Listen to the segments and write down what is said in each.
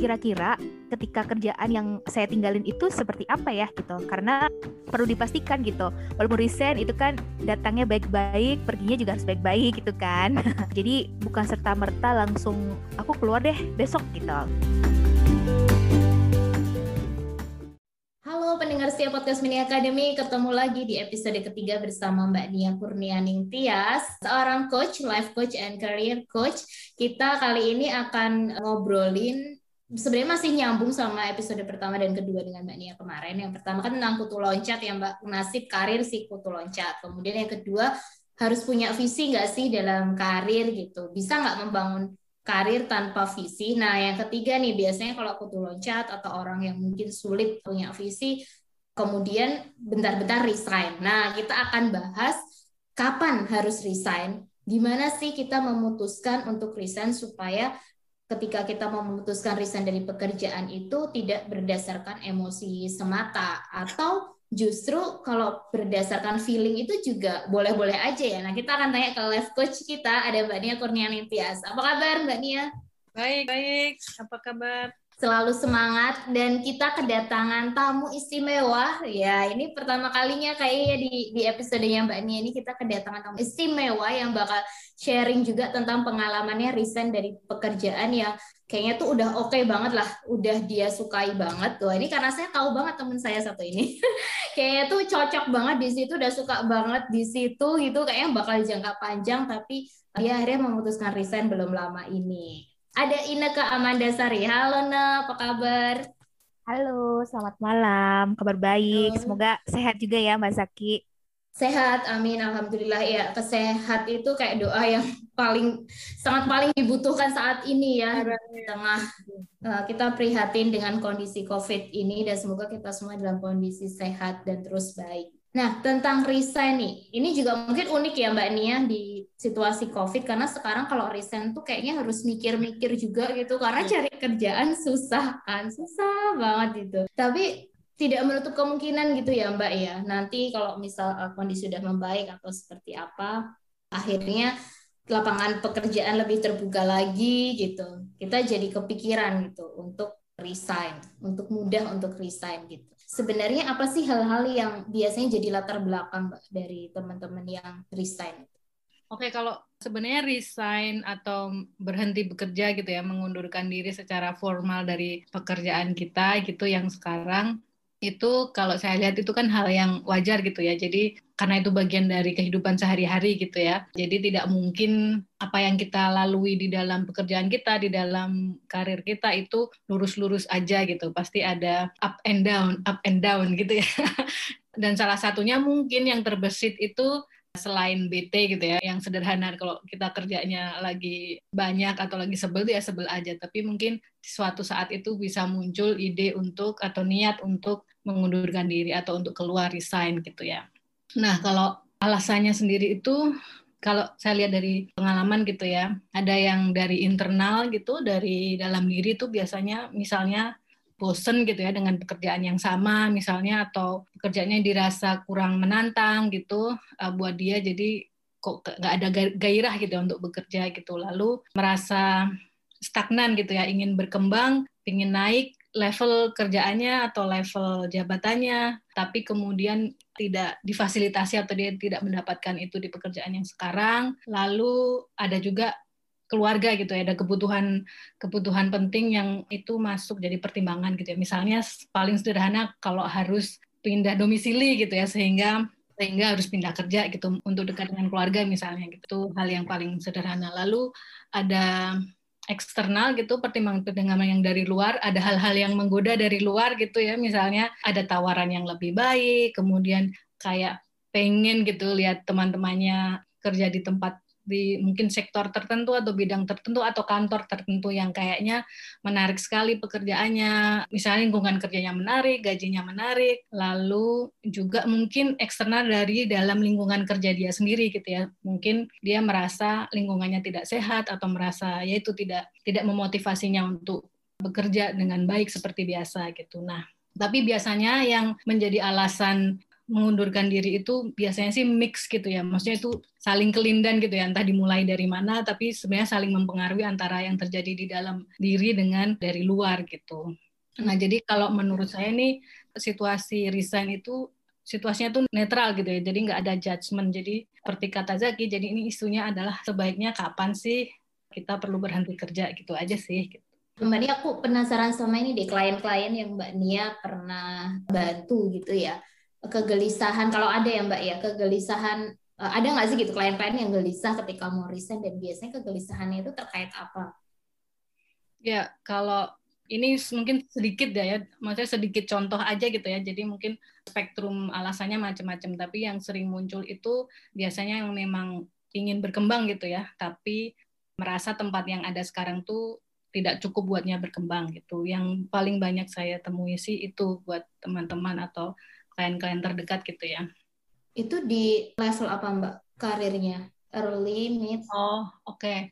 kira-kira ketika kerjaan yang saya tinggalin itu seperti apa ya gitu. Karena perlu dipastikan gitu. Walaupun resign itu kan datangnya baik-baik perginya juga harus baik-baik gitu kan. Jadi bukan serta merta langsung aku keluar deh besok gitu. Halo pendengar setiap podcast Mini Academy, ketemu lagi di episode ketiga bersama Mbak Nia Kurnianing Tias, seorang coach, life coach, and career coach. Kita kali ini akan ngobrolin sebenarnya masih nyambung sama episode pertama dan kedua dengan Mbak Nia kemarin. Yang pertama kan tentang kutu loncat ya Mbak, nasib karir si kutu loncat. Kemudian yang kedua harus punya visi nggak sih dalam karir gitu. Bisa nggak membangun karir tanpa visi. Nah, yang ketiga nih biasanya kalau aku tuh loncat atau orang yang mungkin sulit punya visi, kemudian bentar-bentar resign. Nah, kita akan bahas kapan harus resign, gimana sih kita memutuskan untuk resign supaya ketika kita memutuskan resign dari pekerjaan itu tidak berdasarkan emosi semata atau justru kalau berdasarkan feeling itu juga boleh-boleh aja ya. Nah, kita akan tanya ke life coach kita, ada Mbak Nia Kurnianing Tias. Apa kabar Mbak Nia? Baik, baik. Apa kabar? Selalu semangat dan kita kedatangan tamu istimewa. Ya, ini pertama kalinya kayaknya di di episodenya Mbak Nia ini kita kedatangan tamu istimewa yang bakal sharing juga tentang pengalamannya resign dari pekerjaan yang kayaknya tuh udah oke okay banget lah, udah dia sukai banget. tuh ini karena saya tahu banget temen saya satu ini. kayaknya tuh cocok banget di situ, udah suka banget di situ gitu, kayaknya bakal jangka panjang tapi dia akhirnya memutuskan resign belum lama ini. Ada Ineke Amanda Sari. Halo Ne, apa kabar? Halo, selamat malam. Kabar baik. Halo. Semoga sehat juga ya Mbak Zaki. Sehat, amin. Alhamdulillah ya. Kesehat itu kayak doa yang paling sangat paling dibutuhkan saat ini ya di tengah uh, kita prihatin dengan kondisi COVID ini dan semoga kita semua dalam kondisi sehat dan terus baik. Nah, tentang resign nih, ini juga mungkin unik ya Mbak Nia di situasi COVID karena sekarang kalau resign tuh kayaknya harus mikir-mikir juga gitu karena iya. cari kerjaan susah kan, susah banget gitu. Tapi tidak menutup kemungkinan gitu ya Mbak ya. Nanti kalau misal uh, kondisi sudah membaik atau seperti apa, akhirnya lapangan pekerjaan lebih terbuka lagi gitu. Kita jadi kepikiran gitu untuk resign, untuk mudah untuk resign gitu. Sebenarnya apa sih hal-hal yang biasanya jadi latar belakang Mbak dari teman-teman yang resign? Oke, kalau sebenarnya resign atau berhenti bekerja gitu ya, mengundurkan diri secara formal dari pekerjaan kita gitu yang sekarang itu kalau saya lihat itu kan hal yang wajar gitu ya. Jadi karena itu bagian dari kehidupan sehari-hari gitu ya. Jadi tidak mungkin apa yang kita lalui di dalam pekerjaan kita, di dalam karir kita itu lurus-lurus aja gitu. Pasti ada up and down, up and down gitu ya. Dan salah satunya mungkin yang terbesit itu selain BT gitu ya, yang sederhana kalau kita kerjanya lagi banyak atau lagi sebel ya sebel aja. Tapi mungkin suatu saat itu bisa muncul ide untuk atau niat untuk mengundurkan diri atau untuk keluar resign gitu ya. Nah kalau alasannya sendiri itu kalau saya lihat dari pengalaman gitu ya, ada yang dari internal gitu, dari dalam diri itu biasanya misalnya bosen gitu ya dengan pekerjaan yang sama misalnya atau pekerjaannya dirasa kurang menantang gitu uh, buat dia jadi kok nggak ada gairah gitu untuk bekerja gitu. Lalu merasa stagnan gitu ya ingin berkembang ingin naik level kerjaannya atau level jabatannya tapi kemudian tidak difasilitasi atau dia tidak mendapatkan itu di pekerjaan yang sekarang. Lalu ada juga keluarga gitu ya ada kebutuhan kebutuhan penting yang itu masuk jadi pertimbangan gitu ya. Misalnya paling sederhana kalau harus pindah domisili gitu ya sehingga sehingga harus pindah kerja gitu untuk dekat dengan keluarga misalnya gitu. Hal yang paling sederhana. Lalu ada eksternal gitu pertimbangan-pertimbangan yang dari luar ada hal-hal yang menggoda dari luar gitu ya. Misalnya ada tawaran yang lebih baik kemudian kayak pengen gitu lihat teman-temannya kerja di tempat di mungkin sektor tertentu atau bidang tertentu atau kantor tertentu yang kayaknya menarik sekali pekerjaannya, misalnya lingkungan kerjanya menarik, gajinya menarik, lalu juga mungkin eksternal dari dalam lingkungan kerja dia sendiri gitu ya. Mungkin dia merasa lingkungannya tidak sehat atau merasa ya itu tidak tidak memotivasinya untuk bekerja dengan baik seperti biasa gitu. Nah, tapi biasanya yang menjadi alasan mengundurkan diri itu biasanya sih mix gitu ya. Maksudnya itu saling kelindan gitu ya, entah dimulai dari mana, tapi sebenarnya saling mempengaruhi antara yang terjadi di dalam diri dengan dari luar gitu. Nah, jadi kalau menurut saya nih situasi resign itu situasinya tuh netral gitu ya, jadi nggak ada judgement. Jadi seperti kata Zaki, jadi ini isunya adalah sebaiknya kapan sih kita perlu berhenti kerja gitu aja sih. Gitu. Mbak Nia, aku penasaran sama ini deh klien-klien yang Mbak Nia pernah bantu gitu ya kegelisahan kalau ada ya Mbak ya kegelisahan uh, ada nggak sih gitu klien-klien yang gelisah ketika mau resign dan biasanya kegelisahannya itu terkait apa? Ya kalau ini mungkin sedikit ya, ya, maksudnya sedikit contoh aja gitu ya. Jadi mungkin spektrum alasannya macam-macam, tapi yang sering muncul itu biasanya yang memang ingin berkembang gitu ya, tapi merasa tempat yang ada sekarang tuh tidak cukup buatnya berkembang gitu. Yang paling banyak saya temui sih itu buat teman-teman atau klien-klien terdekat gitu ya. Itu di level apa Mbak karirnya? Early, mid? Oh, oke. Okay.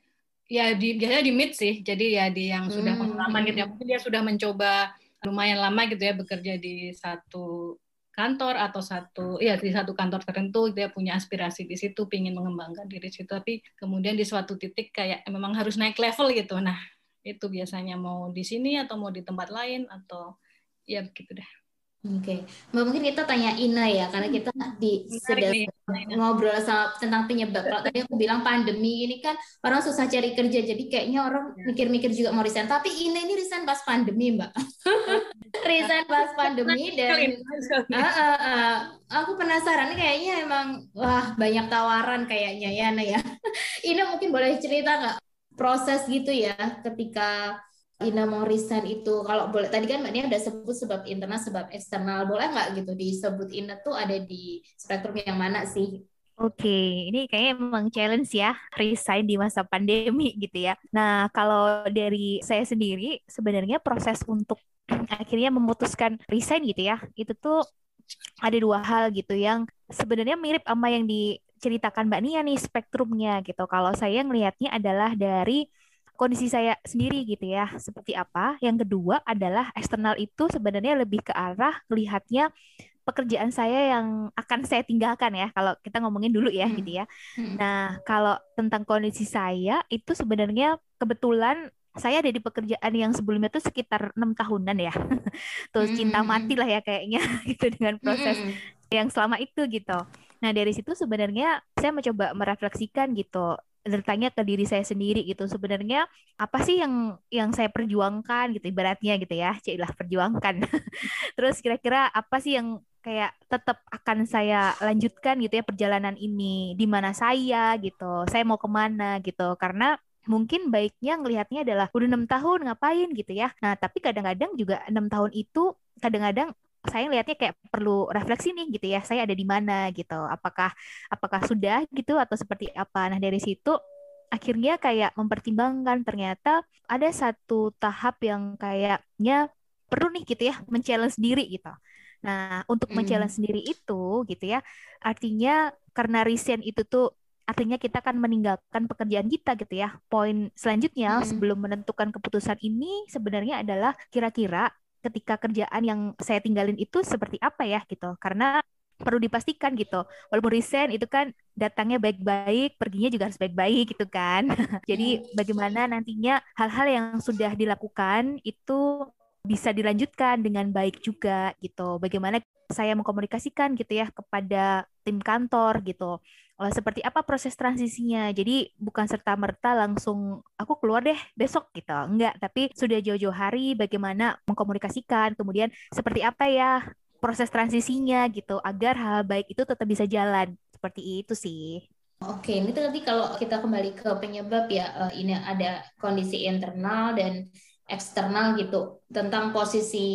Ya di biasanya di mid sih. Jadi ya di yang sudah hmm. pengalaman gitu ya. Mungkin dia sudah mencoba lumayan lama gitu ya bekerja di satu kantor atau satu ya di satu kantor tertentu dia punya aspirasi di situ ingin mengembangkan diri situ tapi kemudian di suatu titik kayak memang harus naik level gitu nah itu biasanya mau di sini atau mau di tempat lain atau ya begitu deh Oke, okay. mungkin kita tanya Ina ya, karena kita di sedang ngobrol sama tentang penyebab. Kalau tadi aku bilang pandemi ini kan orang susah cari kerja, jadi kayaknya orang ya. mikir-mikir juga mau resign. Tapi Ina ini resign pas pandemi, Mbak. resign pas pandemi dan uh, uh, uh, aku penasaran kayaknya emang wah banyak tawaran kayaknya ya, Ina ya. Ina mungkin boleh cerita nggak proses gitu ya ketika Ina resign itu kalau boleh tadi kan Mbak Nia udah sebut sebab internal sebab eksternal boleh nggak gitu disebut Ina tuh ada di spektrum yang mana sih? Oke, ini kayaknya memang challenge ya resign di masa pandemi gitu ya. Nah, kalau dari saya sendiri sebenarnya proses untuk akhirnya memutuskan resign gitu ya, itu tuh ada dua hal gitu yang sebenarnya mirip sama yang diceritakan Mbak Nia nih spektrumnya gitu. Kalau saya ngelihatnya adalah dari kondisi saya sendiri gitu ya seperti apa. Yang kedua adalah eksternal itu sebenarnya lebih ke arah melihatnya pekerjaan saya yang akan saya tinggalkan ya kalau kita ngomongin dulu ya hmm. gitu ya. Hmm. Nah, kalau tentang kondisi saya itu sebenarnya kebetulan saya ada di pekerjaan yang sebelumnya tuh sekitar enam tahunan ya. Terus cinta hmm. mati lah ya kayaknya gitu dengan proses yang selama itu gitu. Nah, dari situ sebenarnya saya mencoba merefleksikan gitu bertanya ke diri saya sendiri gitu. Sebenarnya apa sih yang yang saya perjuangkan gitu ibaratnya gitu ya. Cilah perjuangkan. Terus kira-kira apa sih yang kayak tetap akan saya lanjutkan gitu ya perjalanan ini? Di mana saya gitu? Saya mau ke mana gitu? Karena mungkin baiknya ngelihatnya adalah udah enam tahun ngapain? gitu ya. Nah tapi kadang-kadang juga enam tahun itu kadang-kadang saya lihatnya kayak perlu refleksi nih gitu ya saya ada di mana gitu apakah apakah sudah gitu atau seperti apa nah dari situ akhirnya kayak mempertimbangkan ternyata ada satu tahap yang kayaknya perlu nih gitu ya men-challenge diri gitu nah untuk mm. men-challenge sendiri itu gitu ya artinya karena resign itu tuh artinya kita akan meninggalkan pekerjaan kita gitu ya. Poin selanjutnya hmm. sebelum menentukan keputusan ini sebenarnya adalah kira-kira ketika kerjaan yang saya tinggalin itu seperti apa ya gitu. Karena perlu dipastikan gitu. Walaupun resign itu kan datangnya baik-baik perginya juga harus baik-baik gitu kan. Jadi bagaimana nantinya hal-hal yang sudah dilakukan itu bisa dilanjutkan dengan baik juga gitu bagaimana saya mengkomunikasikan gitu ya kepada tim kantor gitu uh, seperti apa proses transisinya. Jadi bukan serta merta langsung aku keluar deh besok gitu, enggak. Tapi sudah jauh-jauh hari bagaimana mengkomunikasikan, kemudian seperti apa ya proses transisinya gitu, agar hal baik itu tetap bisa jalan. Seperti itu sih. Oke, ini tadi kalau kita kembali ke penyebab ya, uh, ini ada kondisi internal dan eksternal gitu tentang posisi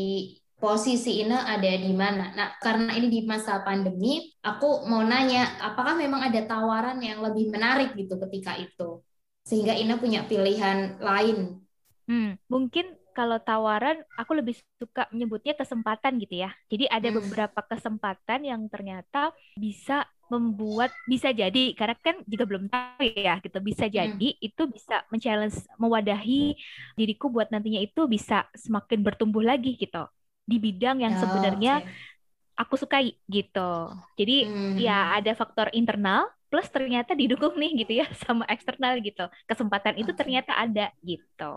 posisi Ina ada di mana. Nah, karena ini di masa pandemi, aku mau nanya, apakah memang ada tawaran yang lebih menarik gitu ketika itu? Sehingga Ina punya pilihan lain. Hmm, mungkin kalau tawaran, aku lebih suka menyebutnya kesempatan gitu ya. Jadi ada hmm. beberapa kesempatan yang ternyata bisa membuat bisa jadi karena kan juga belum tahu ya gitu bisa hmm. jadi hmm. itu bisa men-challenge mewadahi diriku buat nantinya itu bisa semakin bertumbuh lagi gitu di bidang yang oh, sebenarnya okay. aku sukai gitu. Jadi Hmm. ya ada faktor internal plus ternyata didukung nih gitu ya sama eksternal gitu. Kesempatan itu Oke. ternyata ada gitu.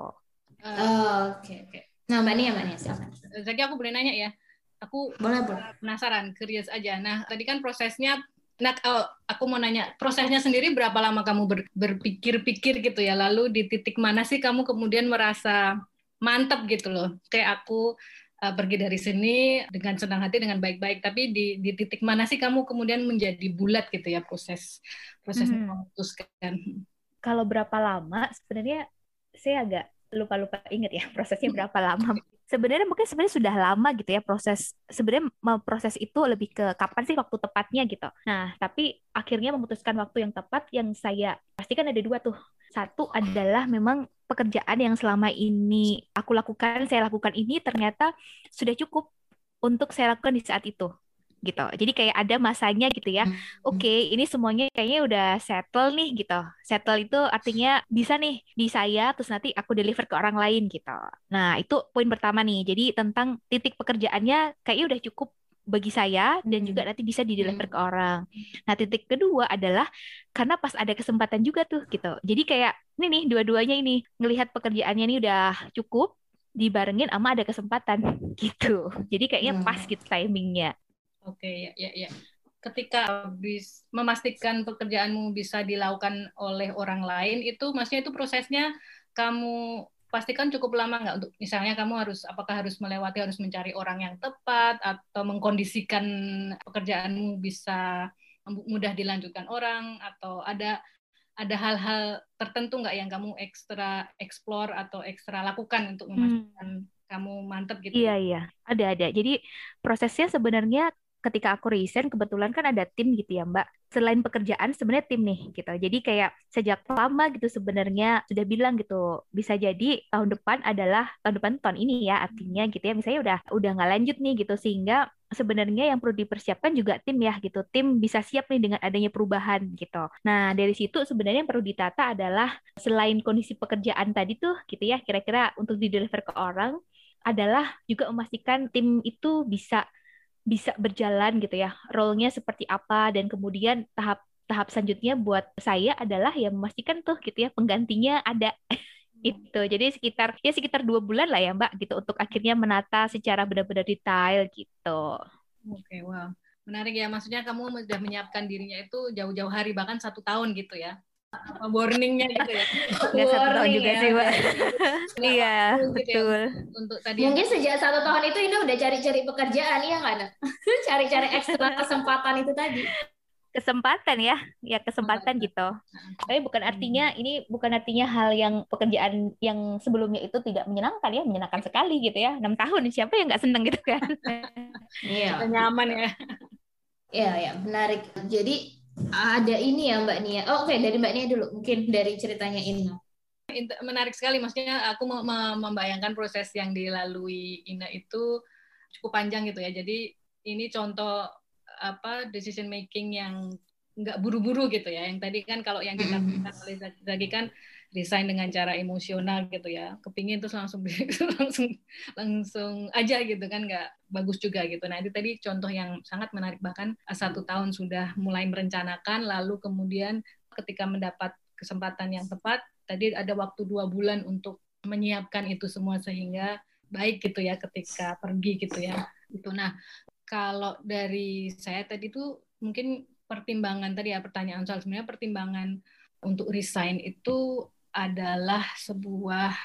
Eh, Oh, Oke oke. Nah Mbak Nia, Mbak Nia silakan. Zaki aku boleh nanya ya. Aku Boleh boleh. penasaran, curious aja. Nah, tadi kan prosesnya Nah, oh, aku mau nanya, prosesnya sendiri berapa lama kamu ber- berpikir-pikir gitu ya? Lalu di titik mana sih kamu kemudian merasa mantap gitu loh? Kayak aku uh, pergi dari sini dengan senang hati, dengan baik-baik. Tapi di, di titik mana sih kamu kemudian menjadi bulat gitu ya proses proses Hmm. memutuskan? Kalau berapa lama sebenarnya saya agak lupa-lupa inget ya prosesnya berapa lama. Sebenarnya mungkin sebenarnya sudah lama gitu ya proses sebenarnya proses itu lebih ke kapan sih waktu tepatnya gitu. Nah, tapi akhirnya memutuskan waktu yang tepat yang saya pastikan ada dua tuh. Satu adalah memang pekerjaan yang selama ini aku lakukan, saya lakukan ini ternyata sudah cukup untuk saya lakukan di saat itu gitu. Jadi kayak ada masanya gitu ya. Oke, ini semuanya kayaknya udah settle nih gitu. Settle itu artinya bisa nih di saya terus nanti aku deliver ke orang lain gitu. Nah, itu poin pertama nih. Jadi tentang titik pekerjaannya kayaknya udah cukup bagi saya dan juga nanti bisa di deliver ke orang. Nah, titik kedua adalah karena pas ada kesempatan juga tuh gitu. Jadi kayak ini nih dua-duanya ini ngelihat pekerjaannya ini udah cukup dibarengin sama ada kesempatan gitu. Jadi kayaknya pas Hmm. gitu timingnya. Oke, ya, ya, ya. Ketika habis memastikan pekerjaanmu bisa dilakukan oleh orang lain, itu maksudnya itu prosesnya kamu pastikan cukup lama nggak untuk misalnya kamu harus apakah harus melewati harus mencari orang yang tepat atau mengkondisikan pekerjaanmu bisa mudah dilanjutkan orang atau ada ada hal-hal tertentu nggak yang kamu ekstra explore atau ekstra lakukan untuk memastikan kamu mantep gitu? Iya, iya. Ada, ada. Jadi prosesnya sebenarnya ketika aku resign, kebetulan kan ada tim gitu ya, Mbak. Selain pekerjaan, sebenarnya tim nih, gitu. Jadi kayak sejak lama gitu sebenarnya sudah bilang gitu, bisa jadi tahun depan adalah, tahun depan tahun ini ya, artinya gitu ya, misalnya udah udah nggak lanjut nih gitu, sehingga sebenarnya yang perlu dipersiapkan juga tim ya gitu. Tim bisa siap nih dengan adanya perubahan gitu. Nah, dari situ sebenarnya yang perlu ditata adalah selain kondisi pekerjaan tadi tuh gitu ya, kira-kira untuk di-deliver ke orang, adalah juga memastikan tim itu bisa bisa berjalan gitu ya, role-nya seperti apa dan kemudian tahap tahap selanjutnya buat saya adalah ya memastikan tuh gitu ya penggantinya ada itu. Jadi sekitar ya sekitar dua bulan lah ya Mbak gitu untuk akhirnya menata secara benar-benar detail gitu. Oke, wow. Menarik ya, maksudnya kamu sudah menyiapkan dirinya itu jauh-jauh hari, bahkan satu tahun gitu ya. Warningnya gitu ya. Nggak satu tahun juga ya. sih Mbak. Nggak Iya ya, betul. Untuk tadi Mungkin sejak satu tahun itu Ina udah cari-cari pekerjaan, iya nggak Nak? Cari-cari ekstra kesempatan itu tadi. kesempatan ya, ya kesempatan gitu. Tapi bukan artinya ini bukan artinya hal yang pekerjaan yang sebelumnya itu tidak menyenangkan ya, menyenangkan sekali gitu ya. Enam tahun siapa yang nggak seneng gitu kan? Iya. nyaman ya. Iya, ya, menarik. Jadi ada ini ya Mbak Nia. Oh, oke dari Mbak Nia dulu. Mungkin dari ceritanya Ina. Menarik sekali, maksudnya aku mem- mem- membayangkan proses yang dilalui Ina itu cukup panjang gitu ya. Jadi ini contoh apa decision making yang nggak buru-buru gitu ya. Yang tadi kan kalau yang kita Mm. oleh Zaki kan resign dengan cara emosional gitu ya. Kepingin terus langsung langsung langsung aja gitu kan nggak bagus juga gitu. Nah itu tadi contoh yang sangat menarik bahkan satu tahun sudah mulai merencanakan lalu kemudian ketika mendapat kesempatan yang tepat tadi ada waktu dua bulan untuk menyiapkan itu semua sehingga baik gitu ya ketika pergi gitu ya. Itu nah kalau dari saya tadi tuh mungkin pertimbangan tadi ya pertanyaan soal sebenarnya pertimbangan untuk resign itu adalah sebuah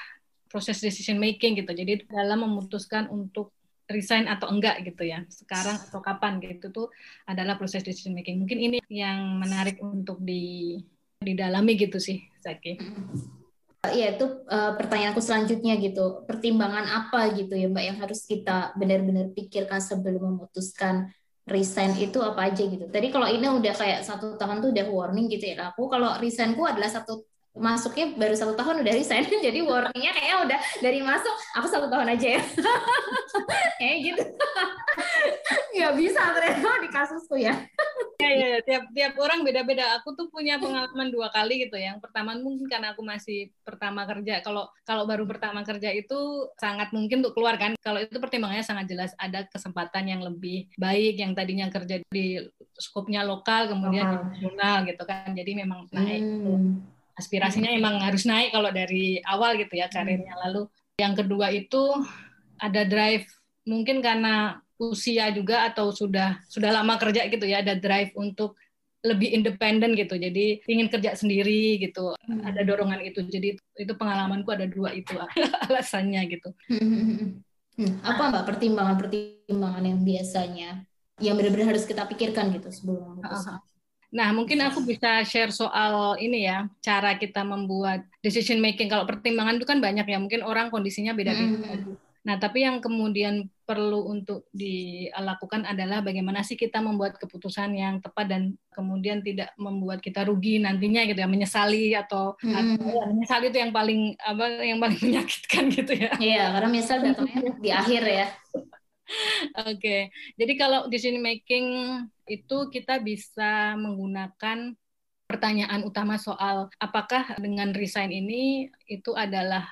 proses decision making gitu. Jadi dalam memutuskan untuk resign atau enggak gitu ya. Sekarang atau kapan gitu tuh adalah proses decision making. Mungkin ini yang menarik untuk di didalami gitu sih, Zaki. Iya, itu uh, pertanyaanku selanjutnya gitu. Pertimbangan apa gitu ya Mbak yang harus kita benar-benar pikirkan sebelum memutuskan resign itu apa aja gitu. Tadi kalau ini udah kayak satu tahun tuh udah warning gitu ya. Aku kalau resignku adalah satu masuknya baru satu tahun udah resign jadi warningnya kayaknya udah dari masuk aku satu tahun aja ya kayak gitu nggak bisa ternyata di kasusku ya ya, ya, tiap tiap orang beda-beda. Aku tuh punya pengalaman dua kali gitu. Yang pertama mungkin karena aku masih pertama kerja. Kalau kalau baru pertama kerja itu sangat mungkin untuk keluar kan. Kalau itu pertimbangannya sangat jelas ada kesempatan yang lebih baik yang tadinya kerja di skopnya lokal kemudian nasional gitu kan. Jadi memang naik. Hmm. Aspirasinya emang harus naik kalau dari awal gitu ya karirnya. Lalu yang kedua itu ada drive mungkin karena usia juga atau sudah sudah lama kerja gitu ya ada drive untuk lebih independen gitu. Jadi ingin kerja sendiri gitu. Hmm. ada dorongan itu. Jadi itu pengalamanku ada dua itu alasannya gitu. Hmm. apa mbak pertimbangan pertimbangan yang biasanya yang benar-benar harus kita pikirkan gitu sebelum memutuskan Nah, mungkin aku bisa share soal ini ya, cara kita membuat decision making. Kalau pertimbangan itu kan banyak ya, mungkin orang kondisinya beda-beda. Mm -hmm. Nah, tapi yang kemudian perlu untuk dilakukan adalah bagaimana sih kita membuat keputusan yang tepat dan kemudian tidak membuat kita rugi nantinya gitu ya, menyesali atau, hmm. atau ya, menyesali itu yang paling apa yang paling menyakitkan gitu ya. Iya, karena menyesal datangnya di akhir ya. Oke, okay. jadi kalau decision making itu kita bisa menggunakan pertanyaan utama soal apakah dengan resign ini itu adalah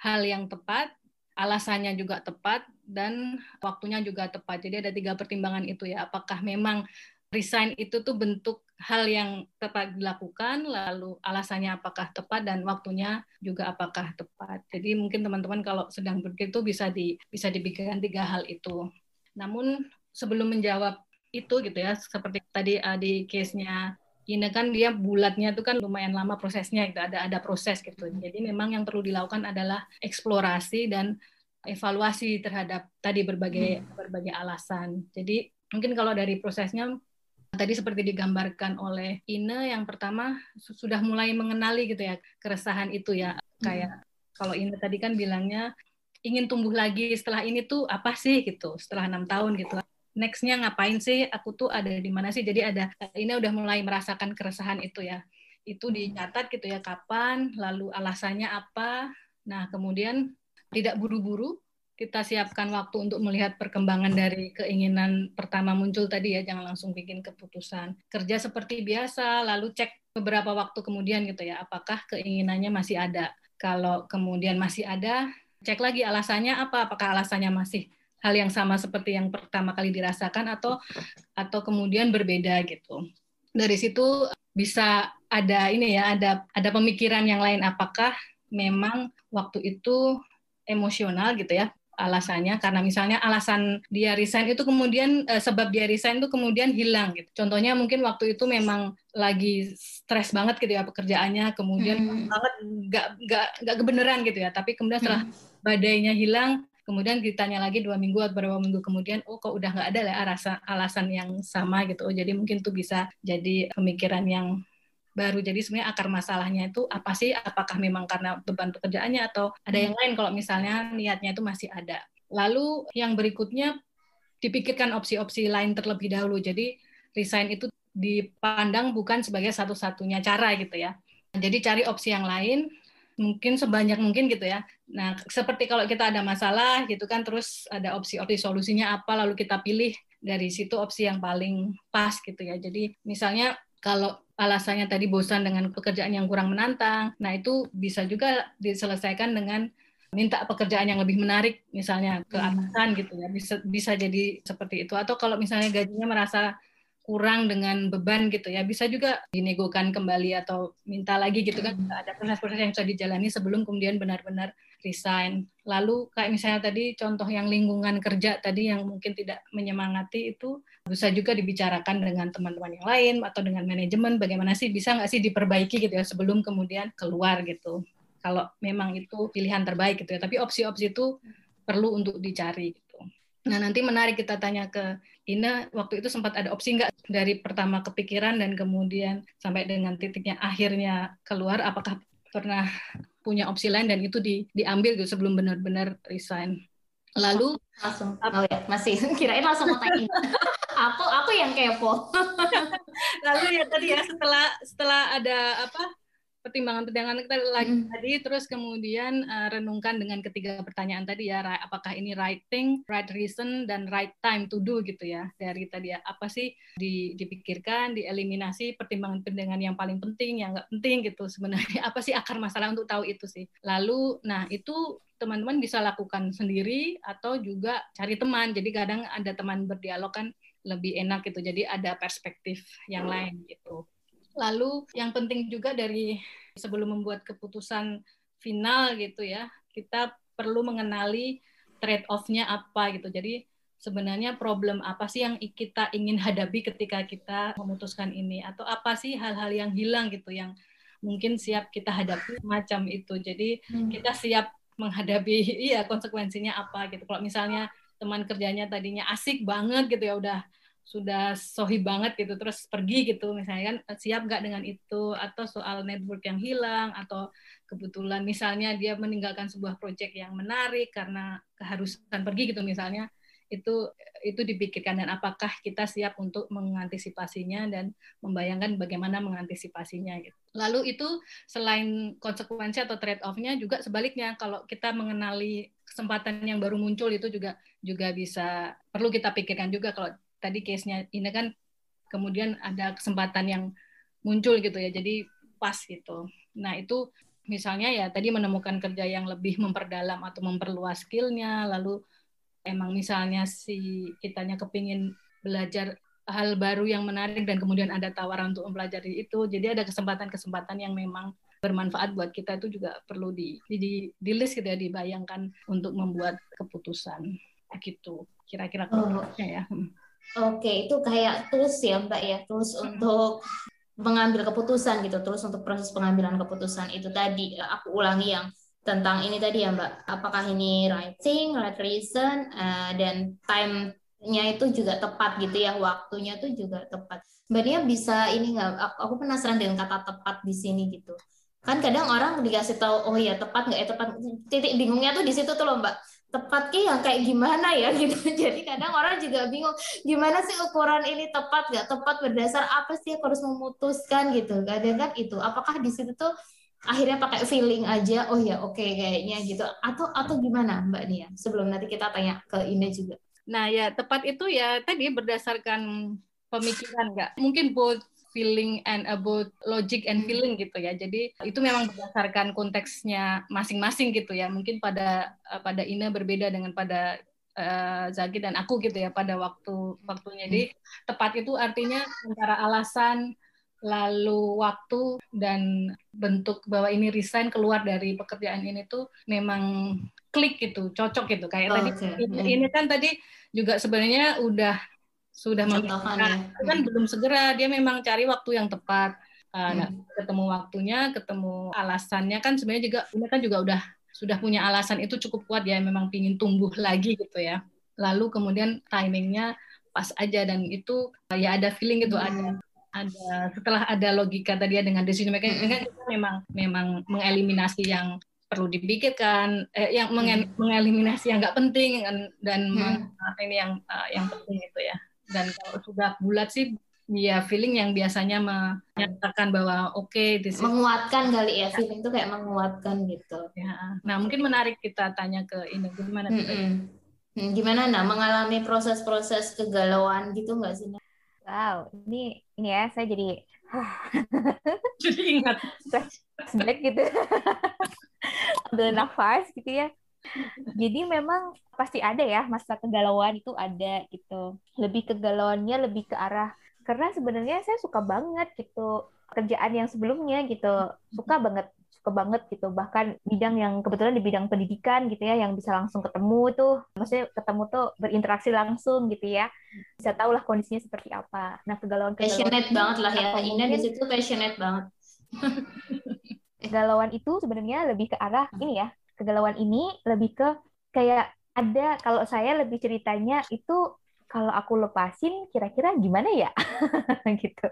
hal yang tepat alasannya juga tepat dan waktunya juga tepat. Jadi ada tiga pertimbangan itu ya. Apakah memang resign itu tuh bentuk hal yang tepat dilakukan, lalu alasannya apakah tepat dan waktunya juga apakah tepat. Jadi mungkin teman-teman kalau sedang begitu bisa di bisa dipikirkan tiga hal itu. Namun sebelum menjawab itu gitu ya, seperti tadi uh, di case-nya ini kan dia bulatnya itu kan lumayan lama prosesnya gitu ada ada proses gitu jadi memang yang perlu dilakukan adalah eksplorasi dan evaluasi terhadap tadi berbagai berbagai alasan jadi mungkin kalau dari prosesnya tadi seperti digambarkan oleh Ine yang pertama sudah mulai mengenali gitu ya keresahan itu ya. Hmm. kayak kalau Ine tadi kan bilangnya ingin tumbuh lagi setelah ini tuh apa sih? gitu. Setelah enam tahun gitu. Nextnya ngapain sih? Aku tuh ada di mana sih? Jadi ada ini udah mulai merasakan keresahan itu ya. Itu dicatat gitu ya kapan lalu alasannya apa. Nah kemudian tidak buru-buru kita siapkan waktu untuk melihat perkembangan dari keinginan pertama muncul tadi ya jangan langsung bikin keputusan kerja seperti biasa lalu cek beberapa waktu kemudian gitu ya apakah keinginannya masih ada kalau kemudian masih ada cek lagi alasannya apa apakah alasannya masih hal yang sama seperti yang pertama kali dirasakan atau atau kemudian berbeda gitu. Dari situ bisa ada ini ya, ada ada pemikiran yang lain apakah memang waktu itu emosional gitu ya alasannya karena misalnya alasan dia resign itu kemudian eh, sebab dia resign itu kemudian hilang gitu. Contohnya mungkin waktu itu memang lagi stres banget gitu ya pekerjaannya, kemudian hmm. banget nggak nggak nggak kebenaran gitu ya. Tapi kemudian setelah hmm. badainya hilang, kemudian ditanya lagi dua minggu atau beberapa minggu kemudian oh kok udah nggak ada lah alasan alasan yang sama gitu oh jadi mungkin tuh bisa jadi pemikiran yang baru. Jadi sebenarnya akar masalahnya itu apa sih? Apakah memang karena beban pekerjaannya atau ada yang lain kalau misalnya niatnya itu masih ada? Lalu yang berikutnya dipikirkan opsi-opsi lain terlebih dahulu. Jadi resign itu dipandang bukan sebagai satu-satunya cara gitu ya. Jadi cari opsi yang lain mungkin sebanyak mungkin gitu ya. Nah, seperti kalau kita ada masalah gitu kan, terus ada opsi-opsi solusinya apa, lalu kita pilih dari situ opsi yang paling pas gitu ya. Jadi misalnya kalau alasannya tadi bosan dengan pekerjaan yang kurang menantang, nah itu bisa juga diselesaikan dengan minta pekerjaan yang lebih menarik misalnya ke hmm. atasan gitu ya. Bisa bisa jadi seperti itu. Atau kalau misalnya gajinya merasa kurang dengan beban gitu ya. Bisa juga dinegokan kembali atau minta lagi gitu kan. Ada proses-proses yang sudah dijalani sebelum kemudian benar-benar resign. Lalu kayak misalnya tadi contoh yang lingkungan kerja tadi yang mungkin tidak menyemangati itu bisa juga dibicarakan dengan teman-teman yang lain atau dengan manajemen. Bagaimana sih bisa nggak sih diperbaiki gitu ya sebelum kemudian keluar gitu. Kalau memang itu pilihan terbaik gitu ya. Tapi opsi-opsi itu perlu untuk dicari gitu. Nah nanti menarik kita tanya ke Ina waktu itu sempat ada opsi nggak dari pertama kepikiran dan kemudian sampai dengan titiknya akhirnya keluar? Apakah pernah punya opsi lain dan itu di, diambil gitu sebelum benar-benar resign? Lalu langsung oh ya masih. Kirain langsung mau tanya. Aku aku yang kepo. Lalu ya tadi ya setelah setelah ada apa pertimbangan-pertimbangan kita lagi mm. tadi terus kemudian uh, renungkan dengan ketiga pertanyaan tadi ya apakah ini right thing, right reason dan right time to do gitu ya dari tadi ya apa sih di, dipikirkan, dieliminasi pertimbangan-pertimbangan yang paling penting yang nggak penting gitu sebenarnya apa sih akar masalah untuk tahu itu sih. Lalu nah itu teman-teman bisa lakukan sendiri atau juga cari teman. Jadi kadang ada teman berdialog kan lebih enak gitu. Jadi ada perspektif yang lain gitu. Lalu yang penting juga dari sebelum membuat keputusan final gitu ya, kita perlu mengenali trade off-nya apa gitu. Jadi sebenarnya problem apa sih yang kita ingin hadapi ketika kita memutuskan ini atau apa sih hal-hal yang hilang gitu yang mungkin siap kita hadapi macam itu. Jadi hmm. kita siap menghadapi iya konsekuensinya apa gitu. Kalau misalnya teman kerjanya tadinya asik banget gitu ya udah sudah sohi banget gitu terus pergi gitu misalnya kan siap nggak dengan itu atau soal network yang hilang atau kebetulan misalnya dia meninggalkan sebuah proyek yang menarik karena keharusan pergi gitu misalnya itu itu dipikirkan dan apakah kita siap untuk mengantisipasinya dan membayangkan bagaimana mengantisipasinya gitu. Lalu itu selain konsekuensi atau trade off-nya juga sebaliknya kalau kita mengenali kesempatan yang baru muncul itu juga juga bisa perlu kita pikirkan juga kalau tadi case-nya ini kan kemudian ada kesempatan yang muncul gitu ya jadi pas gitu nah itu misalnya ya tadi menemukan kerja yang lebih memperdalam atau memperluas skillnya lalu emang misalnya si kitanya kepingin belajar hal baru yang menarik dan kemudian ada tawaran untuk mempelajari itu jadi ada kesempatan-kesempatan yang memang bermanfaat buat kita itu juga perlu di di, di list gitu ya dibayangkan untuk membuat keputusan gitu kira-kira oh. ya hmm. Oke, itu kayak tools ya Mbak ya, tools untuk mengambil keputusan gitu, terus untuk proses pengambilan keputusan itu tadi eh, aku ulangi yang tentang ini tadi ya Mbak, apakah ini right thing, right reason, uh, dan time-nya itu juga tepat gitu ya, waktunya itu juga tepat. Mbak Nia bisa ini nggak? Aku penasaran dengan kata tepat di sini gitu. Kan kadang orang dikasih tahu, oh ya tepat nggak ya tepat. Titik bingungnya tuh di situ tuh loh Mbak tepat ki yang kayak gimana ya gitu. Jadi kadang orang juga bingung gimana sih ukuran ini tepat nggak tepat berdasar apa sih yang harus memutuskan gitu. Kadang kan itu apakah di situ tuh akhirnya pakai feeling aja oh ya oke okay, kayaknya gitu. Atau atau gimana mbak Nia? Sebelum nanti kita tanya ke Ine juga. Nah ya tepat itu ya tadi berdasarkan pemikiran nggak mungkin both feeling and about logic and hmm. feeling gitu ya. Jadi itu memang berdasarkan konteksnya masing-masing gitu ya. Mungkin pada eh, pada Ina berbeda dengan pada uh, Zaki dan aku gitu ya pada waktu waktunya. Jadi hmm. tepat itu artinya antara alasan lalu waktu dan bentuk bahwa ini resign keluar dari pekerjaan ini tuh memang klik gitu, cocok gitu. Kayak oh, tadi okay. hmm. ini kan tadi juga sebenarnya udah sudah memikirkan ya. kan belum segera dia memang cari waktu yang tepat uh, hmm. ketemu waktunya ketemu alasannya kan sebenarnya juga ini kan juga udah sudah punya alasan itu cukup kuat ya memang pingin tumbuh lagi gitu ya lalu kemudian timingnya pas aja dan itu ya ada feeling gitu hmm. ada ada setelah ada logika tadi ya dengan decision making hmm. kan kita memang memang mengeliminasi yang perlu dipikirkan eh, yang hmm. mengeliminasi yang nggak penting dan, dan hmm. ini yang uh, yang penting itu ya dan kalau sudah bulat sih ya feeling yang biasanya menyatakan bahwa oke okay, menguatkan kali ya feeling itu kayak menguatkan gitu. Ya nah mungkin menarik kita tanya ke ini gimana mm -mm. gimana nah mengalami proses-proses kegalauan gitu nggak sih wow ini ini ya saya jadi jadi ingat. Flashback gitu. Ambil nafas gitu ya jadi memang pasti ada ya masa kegalauan itu ada gitu. Lebih kegalauannya lebih ke arah karena sebenarnya saya suka banget gitu kerjaan yang sebelumnya gitu. Suka banget suka banget gitu. Bahkan bidang yang kebetulan di bidang pendidikan gitu ya yang bisa langsung ketemu tuh. Maksudnya ketemu tuh berinteraksi langsung gitu ya. Bisa tahu lah kondisinya seperti apa. Nah kegalauan kegalauan passionate banget lah ya. Ina di situ passionate banget. Kegalauan itu sebenarnya lebih ke arah ini ya kegalauan ini lebih ke kayak ada kalau saya lebih ceritanya itu kalau aku lepasin kira-kira gimana ya? Gitu.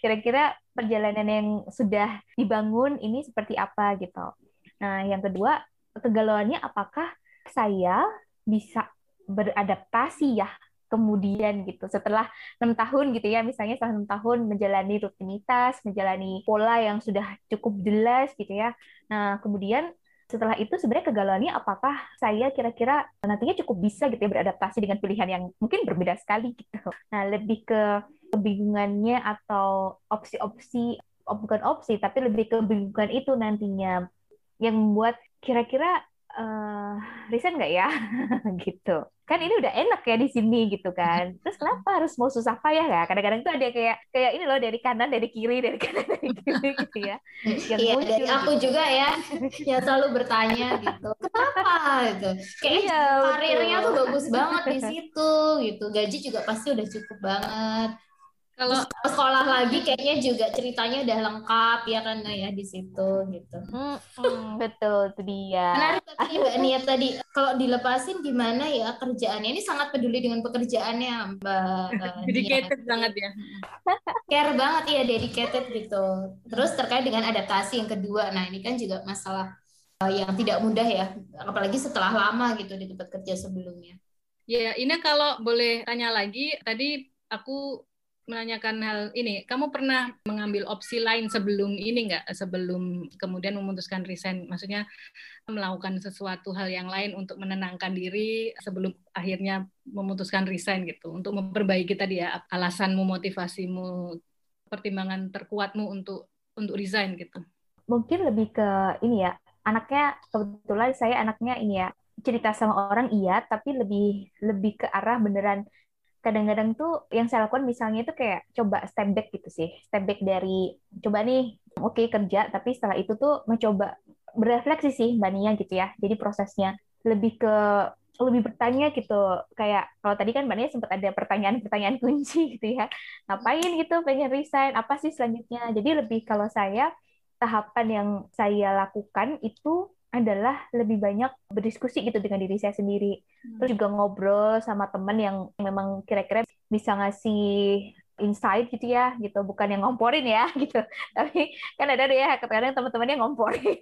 Kira-kira perjalanan yang sudah dibangun ini seperti apa gitu. Nah yang kedua kegalauannya apakah saya bisa beradaptasi ya kemudian gitu setelah enam tahun gitu ya misalnya setelah enam tahun menjalani rutinitas menjalani pola yang sudah cukup jelas gitu ya. Nah kemudian setelah itu sebenarnya kegalauannya apakah saya kira-kira nantinya cukup bisa gitu ya beradaptasi dengan pilihan yang mungkin berbeda sekali gitu. Nah, lebih ke kebingungannya atau opsi-opsi oh, bukan opsi tapi lebih ke kebingungan itu nantinya yang membuat kira-kira uh, resign nggak ya gitu kan ini udah enak ya di sini gitu kan. Terus kenapa harus mau susah payah ya? Kadang-kadang tuh ada kayak kayak ini loh dari kanan dari kiri dari kanan dari kiri gitu ya. Yang iya muncul, dari aku gitu. juga ya yang selalu bertanya gitu kenapa? gitu. Kayak iya, karirnya betul. tuh bagus banget di situ gitu. Gaji juga pasti udah cukup banget kalau sekolah lagi kayaknya juga ceritanya udah lengkap ya kan ya di situ gitu. Hmm, hmm, betul itu dia. Menarik tadi Mbak Nia tadi kalau dilepasin gimana ya kerjaannya ini sangat peduli dengan pekerjaannya Mbak uh, Dedicated Nia. banget ya. Care banget ya dedicated gitu. Terus terkait dengan adaptasi yang kedua. Nah, ini kan juga masalah uh, yang tidak mudah ya, apalagi setelah lama gitu di tempat kerja sebelumnya. Ya, ini kalau boleh tanya lagi, tadi aku menanyakan hal ini. Kamu pernah mengambil opsi lain sebelum ini nggak? Sebelum kemudian memutuskan resign? Maksudnya melakukan sesuatu hal yang lain untuk menenangkan diri sebelum akhirnya memutuskan resign gitu. Untuk memperbaiki tadi ya alasanmu, motivasimu, pertimbangan terkuatmu untuk untuk resign gitu. Mungkin lebih ke ini ya. Anaknya kebetulan saya anaknya ini ya cerita sama orang iya tapi lebih lebih ke arah beneran kadang-kadang tuh yang saya lakukan misalnya itu kayak coba step back gitu sih. Step back dari coba nih oke okay, kerja. Tapi setelah itu tuh mencoba berefleksi sih mbak Nia gitu ya. Jadi prosesnya lebih ke lebih bertanya gitu. Kayak kalau tadi kan mbak Nia sempat ada pertanyaan-pertanyaan kunci gitu ya. Ngapain gitu pengen resign? Apa sih selanjutnya? Jadi lebih kalau saya tahapan yang saya lakukan itu adalah lebih banyak berdiskusi gitu dengan diri saya sendiri. Hmm. Terus juga ngobrol sama teman yang memang kira-kira bisa ngasih insight gitu ya, gitu. Bukan yang ngomporin ya, gitu. Tapi kan ada deh ya, kadang-kadang teman-teman yang ngomporin.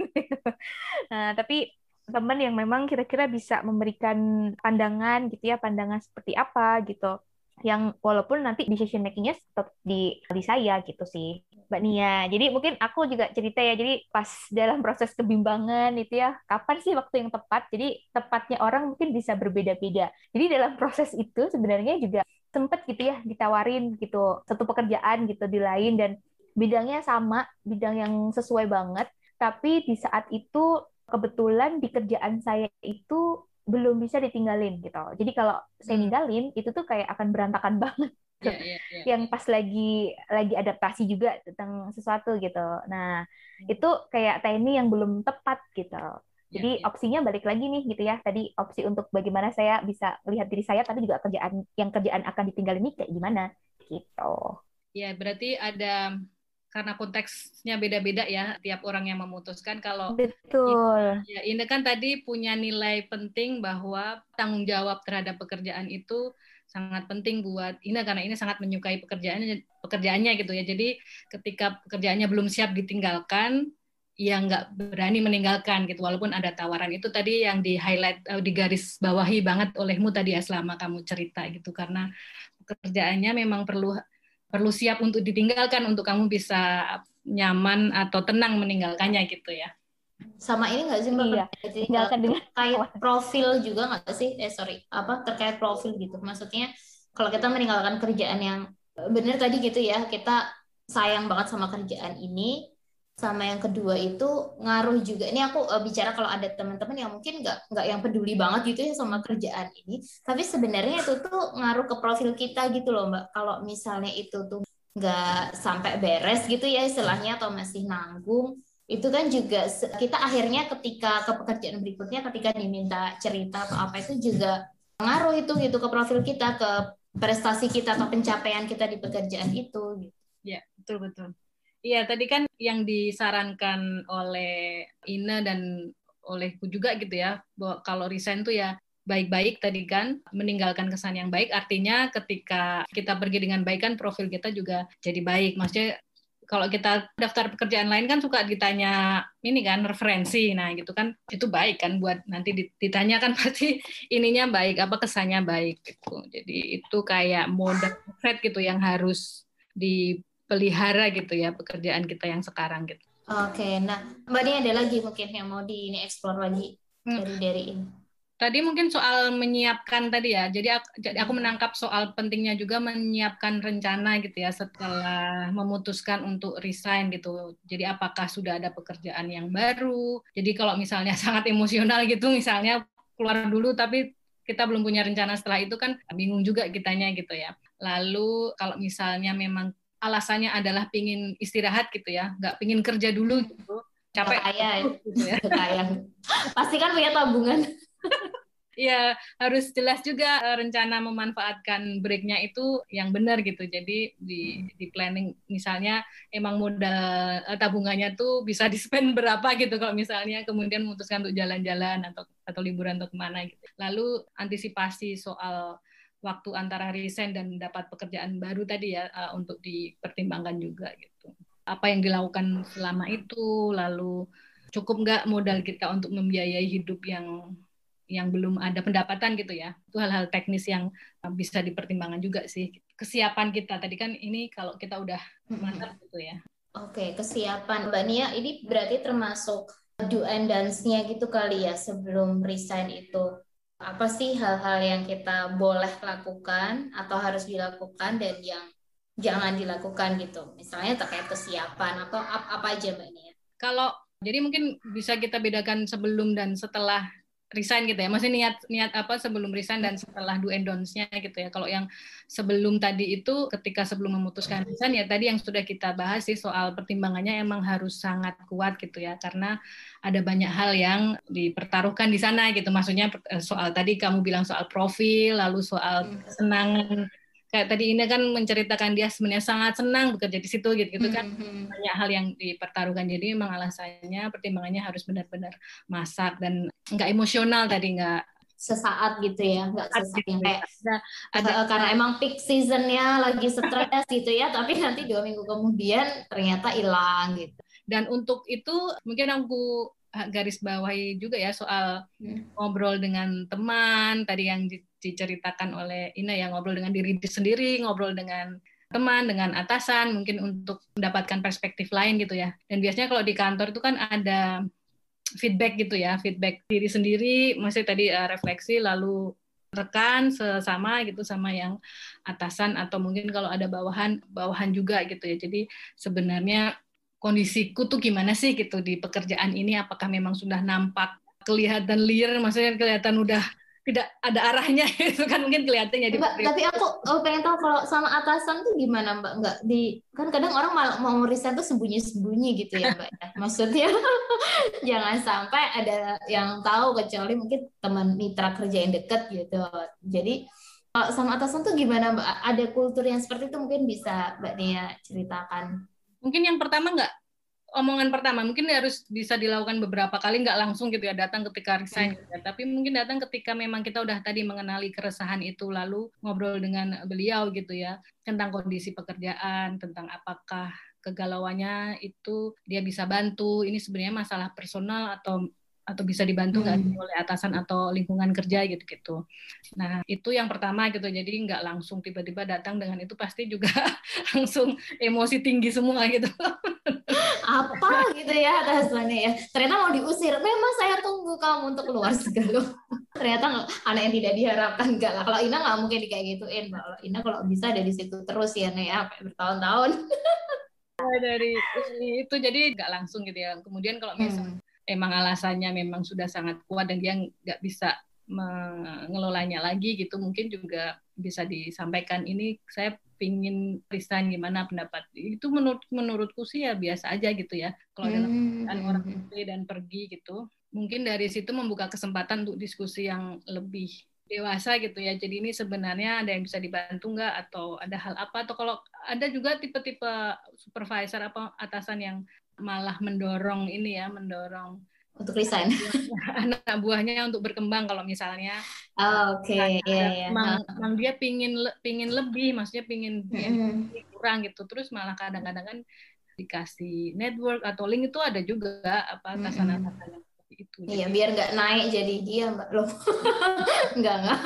nah, tapi teman yang memang kira-kira bisa memberikan pandangan gitu ya, pandangan seperti apa gitu yang walaupun nanti decision makingnya tetap di di saya gitu sih Mbak Nia. Jadi mungkin aku juga cerita ya. Jadi pas dalam proses kebimbangan itu ya, kapan sih waktu yang tepat? Jadi tepatnya orang mungkin bisa berbeda-beda. Jadi dalam proses itu sebenarnya juga sempet gitu ya ditawarin gitu satu pekerjaan gitu di lain dan bidangnya sama, bidang yang sesuai banget. Tapi di saat itu kebetulan di kerjaan saya itu belum bisa ditinggalin gitu. Jadi kalau saya hmm. ninggalin itu tuh kayak akan berantakan banget. Yeah, yeah, yeah. Yang pas lagi lagi adaptasi juga tentang sesuatu gitu. Nah, hmm. itu kayak TNI yang belum tepat gitu. Ya, Jadi yeah, yeah. opsinya balik lagi nih gitu ya. Tadi opsi untuk bagaimana saya bisa lihat diri saya tapi juga kerjaan yang kerjaan akan ditinggalin ini kayak gimana gitu. Ya, berarti ada karena konteksnya beda-beda ya tiap orang yang memutuskan. Kalau betul. Ya ini kan tadi punya nilai penting bahwa tanggung jawab terhadap pekerjaan itu sangat penting buat Ina karena ini sangat menyukai pekerjaannya pekerjaannya gitu ya. Jadi ketika pekerjaannya belum siap ditinggalkan ya nggak berani meninggalkan gitu. Walaupun ada tawaran itu tadi yang di highlight uh, di garis bawahi banget olehmu tadi ya selama kamu cerita gitu. Karena pekerjaannya memang perlu perlu siap untuk ditinggalkan untuk kamu bisa nyaman atau tenang meninggalkannya gitu ya. Sama ini nggak sih mbak? Iya. Tinggalkan dengan kayak profil juga nggak sih? Eh sorry, apa terkait profil gitu? Maksudnya kalau kita meninggalkan kerjaan yang benar tadi gitu ya, kita sayang banget sama kerjaan ini, sama yang kedua itu ngaruh juga ini aku uh, bicara kalau ada teman-teman yang mungkin nggak nggak yang peduli banget gitu ya sama kerjaan ini tapi sebenarnya itu tuh ngaruh ke profil kita gitu loh mbak kalau misalnya itu tuh nggak sampai beres gitu ya istilahnya atau masih nanggung itu kan juga kita akhirnya ketika ke pekerjaan berikutnya ketika diminta cerita atau apa itu juga ngaruh itu gitu ke profil kita ke prestasi kita atau pencapaian kita di pekerjaan itu gitu. Ya, betul betul. Iya, tadi kan yang disarankan oleh Ina dan olehku juga gitu ya, bahwa kalau resign tuh ya baik-baik tadi kan, meninggalkan kesan yang baik, artinya ketika kita pergi dengan baik kan profil kita juga jadi baik. Maksudnya kalau kita daftar pekerjaan lain kan suka ditanya ini kan referensi. Nah gitu kan itu baik kan buat nanti ditanya kan pasti ininya baik apa kesannya baik gitu. Jadi itu kayak modal set gitu yang harus dipelihara gitu ya pekerjaan kita yang sekarang gitu oke nah mbak ini ada lagi mungkin yang mau di ini explore lagi hmm. dari dari ini Tadi mungkin soal menyiapkan tadi ya. Jadi aku, jadi aku menangkap soal pentingnya juga menyiapkan rencana gitu ya setelah memutuskan untuk resign gitu. Jadi apakah sudah ada pekerjaan yang baru? Jadi kalau misalnya sangat emosional gitu misalnya keluar dulu tapi kita belum punya rencana setelah itu kan bingung juga kitanya gitu ya. Lalu kalau misalnya memang alasannya adalah pingin istirahat gitu ya, nggak pingin kerja dulu gitu, capek kaya gitu ya. Pasti kan punya tabungan. ya harus jelas juga eh, rencana memanfaatkan breaknya itu yang benar gitu. Jadi di di planning misalnya emang modal eh, tabungannya tuh bisa di spend berapa gitu kalau misalnya kemudian memutuskan untuk jalan-jalan atau atau liburan atau ke mana gitu. Lalu antisipasi soal waktu antara resign dan dapat pekerjaan baru tadi ya uh, untuk dipertimbangkan juga gitu. Apa yang dilakukan selama itu, lalu cukup nggak modal kita untuk membiayai hidup yang yang belum ada pendapatan gitu ya. Itu hal-hal teknis yang uh, bisa dipertimbangkan juga sih. Kesiapan kita tadi kan ini kalau kita udah mantap gitu ya. Oke, kesiapan Mbak Nia ini berarti termasuk do and dance-nya gitu kali ya sebelum resign itu. Apa sih hal-hal yang kita boleh lakukan atau harus dilakukan dan yang jangan dilakukan gitu. Misalnya terkait kesiapan atau apa, aja Mbak Nia? Kalau jadi mungkin bisa kita bedakan sebelum dan setelah resign gitu ya. Masih niat niat apa sebelum resign dan setelah do and don'ts-nya gitu ya. Kalau yang sebelum tadi itu ketika sebelum memutuskan resign ya tadi yang sudah kita bahas sih soal pertimbangannya emang harus sangat kuat gitu ya karena ada banyak hal yang dipertaruhkan di sana gitu. Maksudnya eh, soal tadi kamu bilang soal profil, lalu soal hmm. kesenangan kayak tadi ini kan menceritakan dia sebenarnya sangat senang bekerja di situ gitu gitu kan mm-hmm. banyak hal yang dipertaruhkan jadi memang alasannya pertimbangannya harus benar-benar masak dan nggak emosional tadi nggak sesaat gitu ya nggak sesaat yang gitu ya. kayak ada, ada karena emang peak seasonnya lagi stres gitu ya tapi nanti dua minggu kemudian ternyata hilang gitu dan untuk itu mungkin aku garis bawahi juga ya soal hmm. ngobrol dengan teman tadi yang diceritakan oleh Ina yang ngobrol dengan diri sendiri, ngobrol dengan teman, dengan atasan, mungkin untuk mendapatkan perspektif lain gitu ya. Dan biasanya kalau di kantor itu kan ada feedback gitu ya, feedback diri sendiri, masih tadi uh, refleksi, lalu rekan sesama gitu sama yang atasan atau mungkin kalau ada bawahan bawahan juga gitu ya. Jadi sebenarnya kondisiku tuh gimana sih gitu di pekerjaan ini apakah memang sudah nampak kelihatan liar maksudnya kelihatan udah tidak ada arahnya itu kan mungkin kelihatannya di Mbak, tapi aku oh, pengen tahu kalau sama atasan tuh gimana Mbak? Nggak di kan kadang orang malah mau resign tuh sembunyi-sembunyi gitu ya Mbak ya. maksudnya jangan sampai ada yang tahu kecuali mungkin teman mitra kerja yang deket gitu. Jadi kalau sama atasan tuh gimana Mbak? Ada kultur yang seperti itu mungkin bisa Mbak Nia ceritakan? Mungkin yang pertama nggak omongan pertama mungkin harus bisa dilakukan beberapa kali nggak langsung gitu ya datang ketika resign hmm. gitu ya. tapi mungkin datang ketika memang kita udah tadi mengenali keresahan itu lalu ngobrol dengan beliau gitu ya tentang kondisi pekerjaan tentang apakah kegalauannya itu dia bisa bantu ini sebenarnya masalah personal atau atau bisa dibantu nggak hmm. oleh atasan atau lingkungan kerja gitu gitu. Nah itu yang pertama gitu. Jadi nggak langsung tiba-tiba datang dengan itu pasti juga langsung emosi tinggi semua gitu. Apa gitu ya atasannya ya. Ternyata mau diusir. Memang saya tunggu kamu untuk keluar segala. Ternyata anak yang tidak diharapkan enggak lah. Kalau Ina nggak mungkin kayak gituin. Kalau Ina kalau bisa dari situ terus ya nih ya bertahun-tahun. dari itu jadi nggak langsung gitu ya. Kemudian kalau misalnya hmm emang alasannya memang sudah sangat kuat dan dia nggak bisa mengelolanya lagi gitu mungkin juga bisa disampaikan ini saya pingin resign gimana pendapat? Itu menurut menurutku sih ya biasa aja gitu ya kalau dalam hmm. orang pilih dan pergi gitu. Mungkin dari situ membuka kesempatan untuk diskusi yang lebih dewasa gitu ya. Jadi ini sebenarnya ada yang bisa dibantu nggak? Atau ada hal apa? Atau kalau ada juga tipe-tipe supervisor apa atasan yang malah mendorong ini ya, mendorong untuk resign anak buahnya untuk berkembang kalau misalnya oh, oke okay. yeah, yeah. emang, dia pingin pingin lebih maksudnya pingin, mm -hmm. kurang gitu terus malah kadang-kadang kan dikasih network atau link itu ada juga apa atasan-atasan itu. Iya, biar nggak naik jadi dia mbak loh. nggak nggak.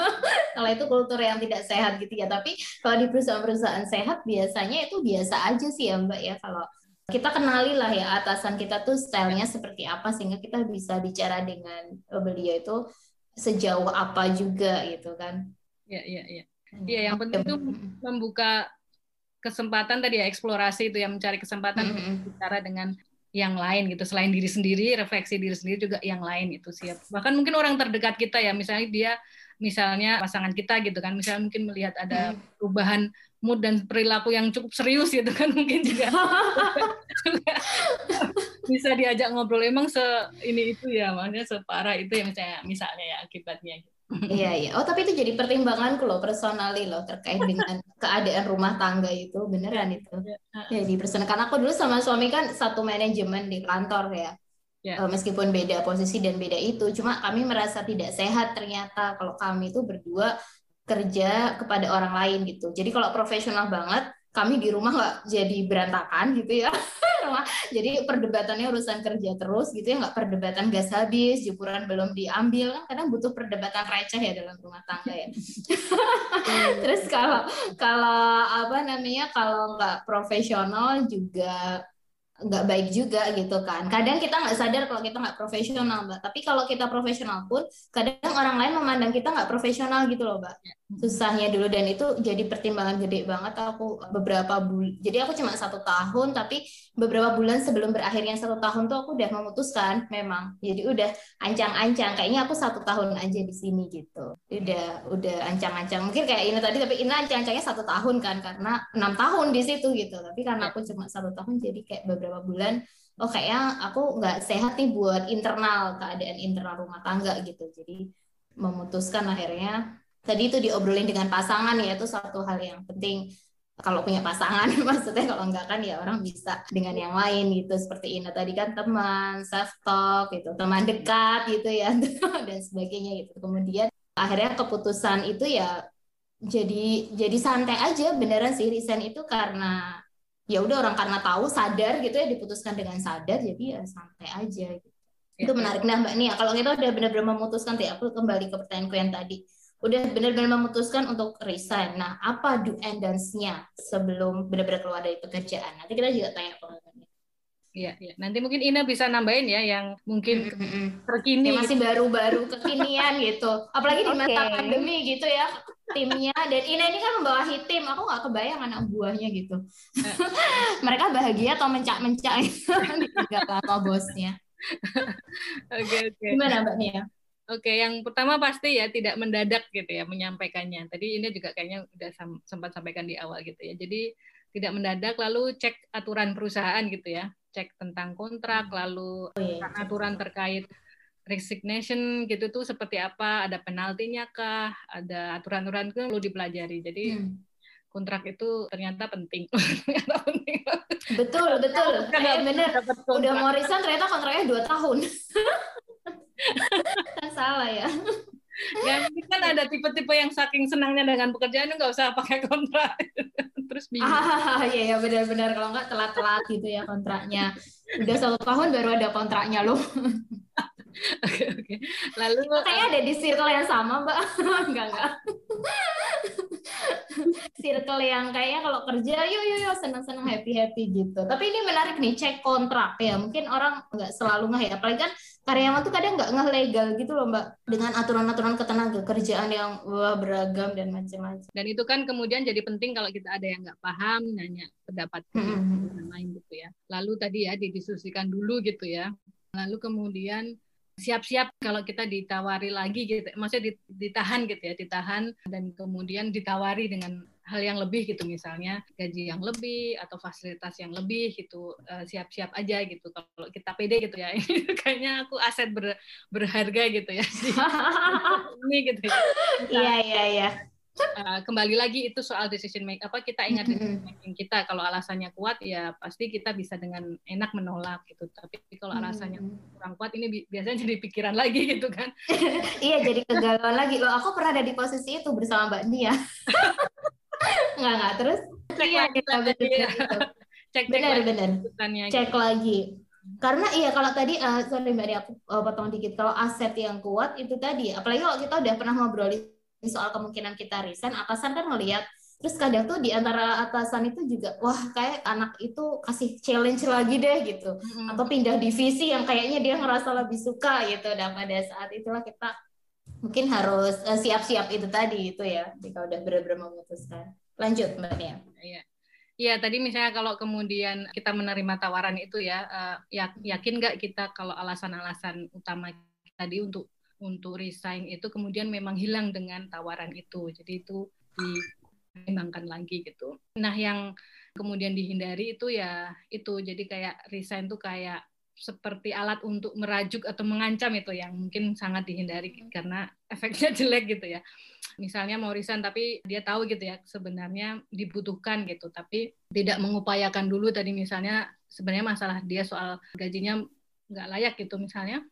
Kalau itu kultur yang tidak sehat gitu ya. Tapi kalau di perusahaan-perusahaan sehat biasanya itu biasa aja sih ya mbak ya. Kalau kita kenali lah ya atasan kita tuh stylenya seperti apa sehingga kita bisa bicara dengan beliau itu sejauh apa juga gitu kan. Iya, iya, iya. Iya, yang penting itu membuka kesempatan tadi ya eksplorasi itu yang mencari kesempatan mm -hmm. bicara dengan yang lain gitu selain diri sendiri refleksi diri sendiri juga yang lain itu siap bahkan mungkin orang terdekat kita ya misalnya dia misalnya pasangan kita gitu kan misalnya mungkin melihat ada hmm. perubahan mood dan perilaku yang cukup serius gitu kan mungkin juga. Bisa diajak ngobrol. Emang se ini itu ya maksudnya separah itu ya misalnya misalnya ya akibatnya. Gitu iya iya. Oh tapi itu jadi pertimbanganku loh personally loh terkait dengan keadaan rumah tangga itu. Beneran itu. Ya di personal karena aku dulu sama suami kan satu manajemen di kantor ya. Yeah. Ya. meskipun beda posisi dan beda itu cuma kami merasa tidak sehat ternyata. Kalau kami itu berdua kerja kepada orang lain gitu. Jadi kalau profesional banget kami di rumah nggak jadi berantakan gitu ya. Jadi perdebatannya urusan kerja terus gitu ya nggak perdebatan gas habis jemuran belum diambil. Kan kadang butuh perdebatan receh ya dalam rumah tangga ya. Terus kalau kalau apa namanya kalau nggak profesional juga nggak baik juga gitu kan. Kadang kita nggak sadar kalau kita nggak profesional, mbak. Tapi kalau kita profesional pun, kadang orang lain memandang kita nggak profesional gitu loh, mbak. Ya. Susahnya dulu dan itu jadi pertimbangan gede banget. Aku beberapa bulan, jadi aku cuma satu tahun, tapi beberapa bulan sebelum berakhirnya satu tahun tuh aku udah memutuskan memang. Jadi udah ancang-ancang. Kayaknya aku satu tahun aja di sini gitu. Udah udah ancang-ancang. Mungkin kayak ini tadi, tapi ini ancang-ancangnya satu tahun kan karena enam tahun di situ gitu. Tapi karena ya. aku cuma satu tahun, jadi kayak beberapa beberapa bulan oh kayaknya aku nggak sehat nih buat internal keadaan internal rumah tangga gitu. Jadi memutuskan akhirnya tadi itu diobrolin dengan pasangan ya itu satu hal yang penting. Kalau punya pasangan maksudnya kalau enggak kan ya orang bisa dengan yang lain gitu. Seperti ini tadi kan teman self talk gitu teman dekat gitu ya dan sebagainya gitu. Kemudian akhirnya keputusan itu ya jadi jadi santai aja beneran sih resign itu karena ya udah orang karena tahu sadar gitu ya diputuskan dengan sadar jadi ya santai aja gitu. Ya. Itu menarik nah Mbak Nia. Kalau kita udah benar-benar memutuskan ya aku kembali ke pertanyaanku yang tadi. Udah benar-benar memutuskan untuk resign. Nah, apa do and dance-nya sebelum benar-benar keluar dari pekerjaan? Nanti kita juga tanya pengalamannya. Iya, iya. Nanti mungkin Ina bisa nambahin ya yang mungkin mm -hmm. terkini. Ya, masih baru-baru kekinian gitu. Apalagi di masa okay. pandemi gitu ya timnya dan Ina ini kan membawahi tim aku nggak kebayang anak buahnya gitu mereka bahagia atau mencak-mencak nggak apa-apa bosnya oke okay, oke okay. gimana mbak Nia Oke, yang pertama pasti ya tidak mendadak gitu ya menyampaikannya. Tadi ini juga kayaknya udah sempat sampaikan di awal gitu ya. Jadi tidak mendadak lalu cek aturan perusahaan gitu ya, cek tentang kontrak, hmm. lalu oh, iya. aturan terkait resignation gitu tuh seperti apa, ada penaltinya kah, ada aturan-aturan itu perlu dipelajari. Jadi hmm. kontrak itu ternyata penting. betul, betul. Eh, bener. Udah mau resign ternyata kontraknya dua tahun. salah ya. Ya, kan ada tipe-tipe yang saking senangnya dengan pekerjaan nggak usah pakai kontrak. Terus bingung. Ah, iya, ya, benar-benar. Kalau nggak telat-telat gitu ya kontraknya. Udah satu tahun baru ada kontraknya loh. Oke oke. Lalu kayaknya ada di circle yang sama, Mbak. enggak enggak. circle yang kayaknya kalau kerja yuk yuk yuk senang-senang happy-happy gitu. Tapi ini menarik nih cek kontrak ya. Mungkin orang nggak selalu ngeh ya. Apalagi kan karyawan tuh kadang nggak ngeh legal gitu loh Mbak. Dengan aturan-aturan ketenaga kerjaan yang wah beragam dan macam-macam. Dan itu kan kemudian jadi penting kalau kita ada yang nggak paham nanya pendapat hmm. lain gitu ya. Lalu tadi ya didiskusikan dulu gitu ya. Lalu kemudian siap-siap kalau kita ditawari lagi gitu maksudnya ditahan gitu ya ditahan dan kemudian ditawari dengan hal yang lebih gitu misalnya gaji yang lebih atau fasilitas yang lebih gitu eh, siap-siap aja gitu. Kalau kita pede gitu ya ini kayaknya aku aset ber, berharga gitu ya ini gitu ya. Iya iya iya. uh, kembali lagi itu soal decision make apa kita ingat decision making kita. Kalau alasannya kuat ya pasti kita bisa dengan enak menolak gitu. Tapi kalau alasannya kurang kuat ini biasanya jadi pikiran lagi gitu kan. Iya jadi kegalauan lagi. Loh aku pernah ada di posisi itu bersama Mbak Nia nggak nggak. Terus iya kita gitu. cek cek benar benar. cek gitu. lagi. Karena iya kalau tadi uh, sorry mbak aku uh, potong dikit. Kalau aset yang kuat itu tadi. Apalagi kalau kita udah pernah ngobrolin soal kemungkinan kita resign atasan kan ngelihat terus kadang tuh di antara atasan itu juga wah kayak anak itu kasih challenge lagi deh gitu. Hmm. atau pindah divisi yang kayaknya dia ngerasa lebih suka gitu. Dan pada saat itulah kita mungkin harus siap siap-siap itu tadi itu ya jika udah benar-benar memutuskan lanjut mbak Nia iya Iya, tadi misalnya kalau kemudian kita menerima tawaran itu ya, uh, yakin nggak kita kalau alasan-alasan utama tadi untuk untuk resign itu kemudian memang hilang dengan tawaran itu. Jadi itu dipertimbangkan lagi gitu. Nah, yang kemudian dihindari itu ya itu. Jadi kayak resign tuh kayak seperti alat untuk merajuk atau mengancam itu yang mungkin sangat dihindari karena efeknya jelek gitu ya. Misalnya mau resign tapi dia tahu gitu ya sebenarnya dibutuhkan gitu. Tapi tidak mengupayakan dulu tadi misalnya sebenarnya masalah dia soal gajinya nggak layak gitu misalnya.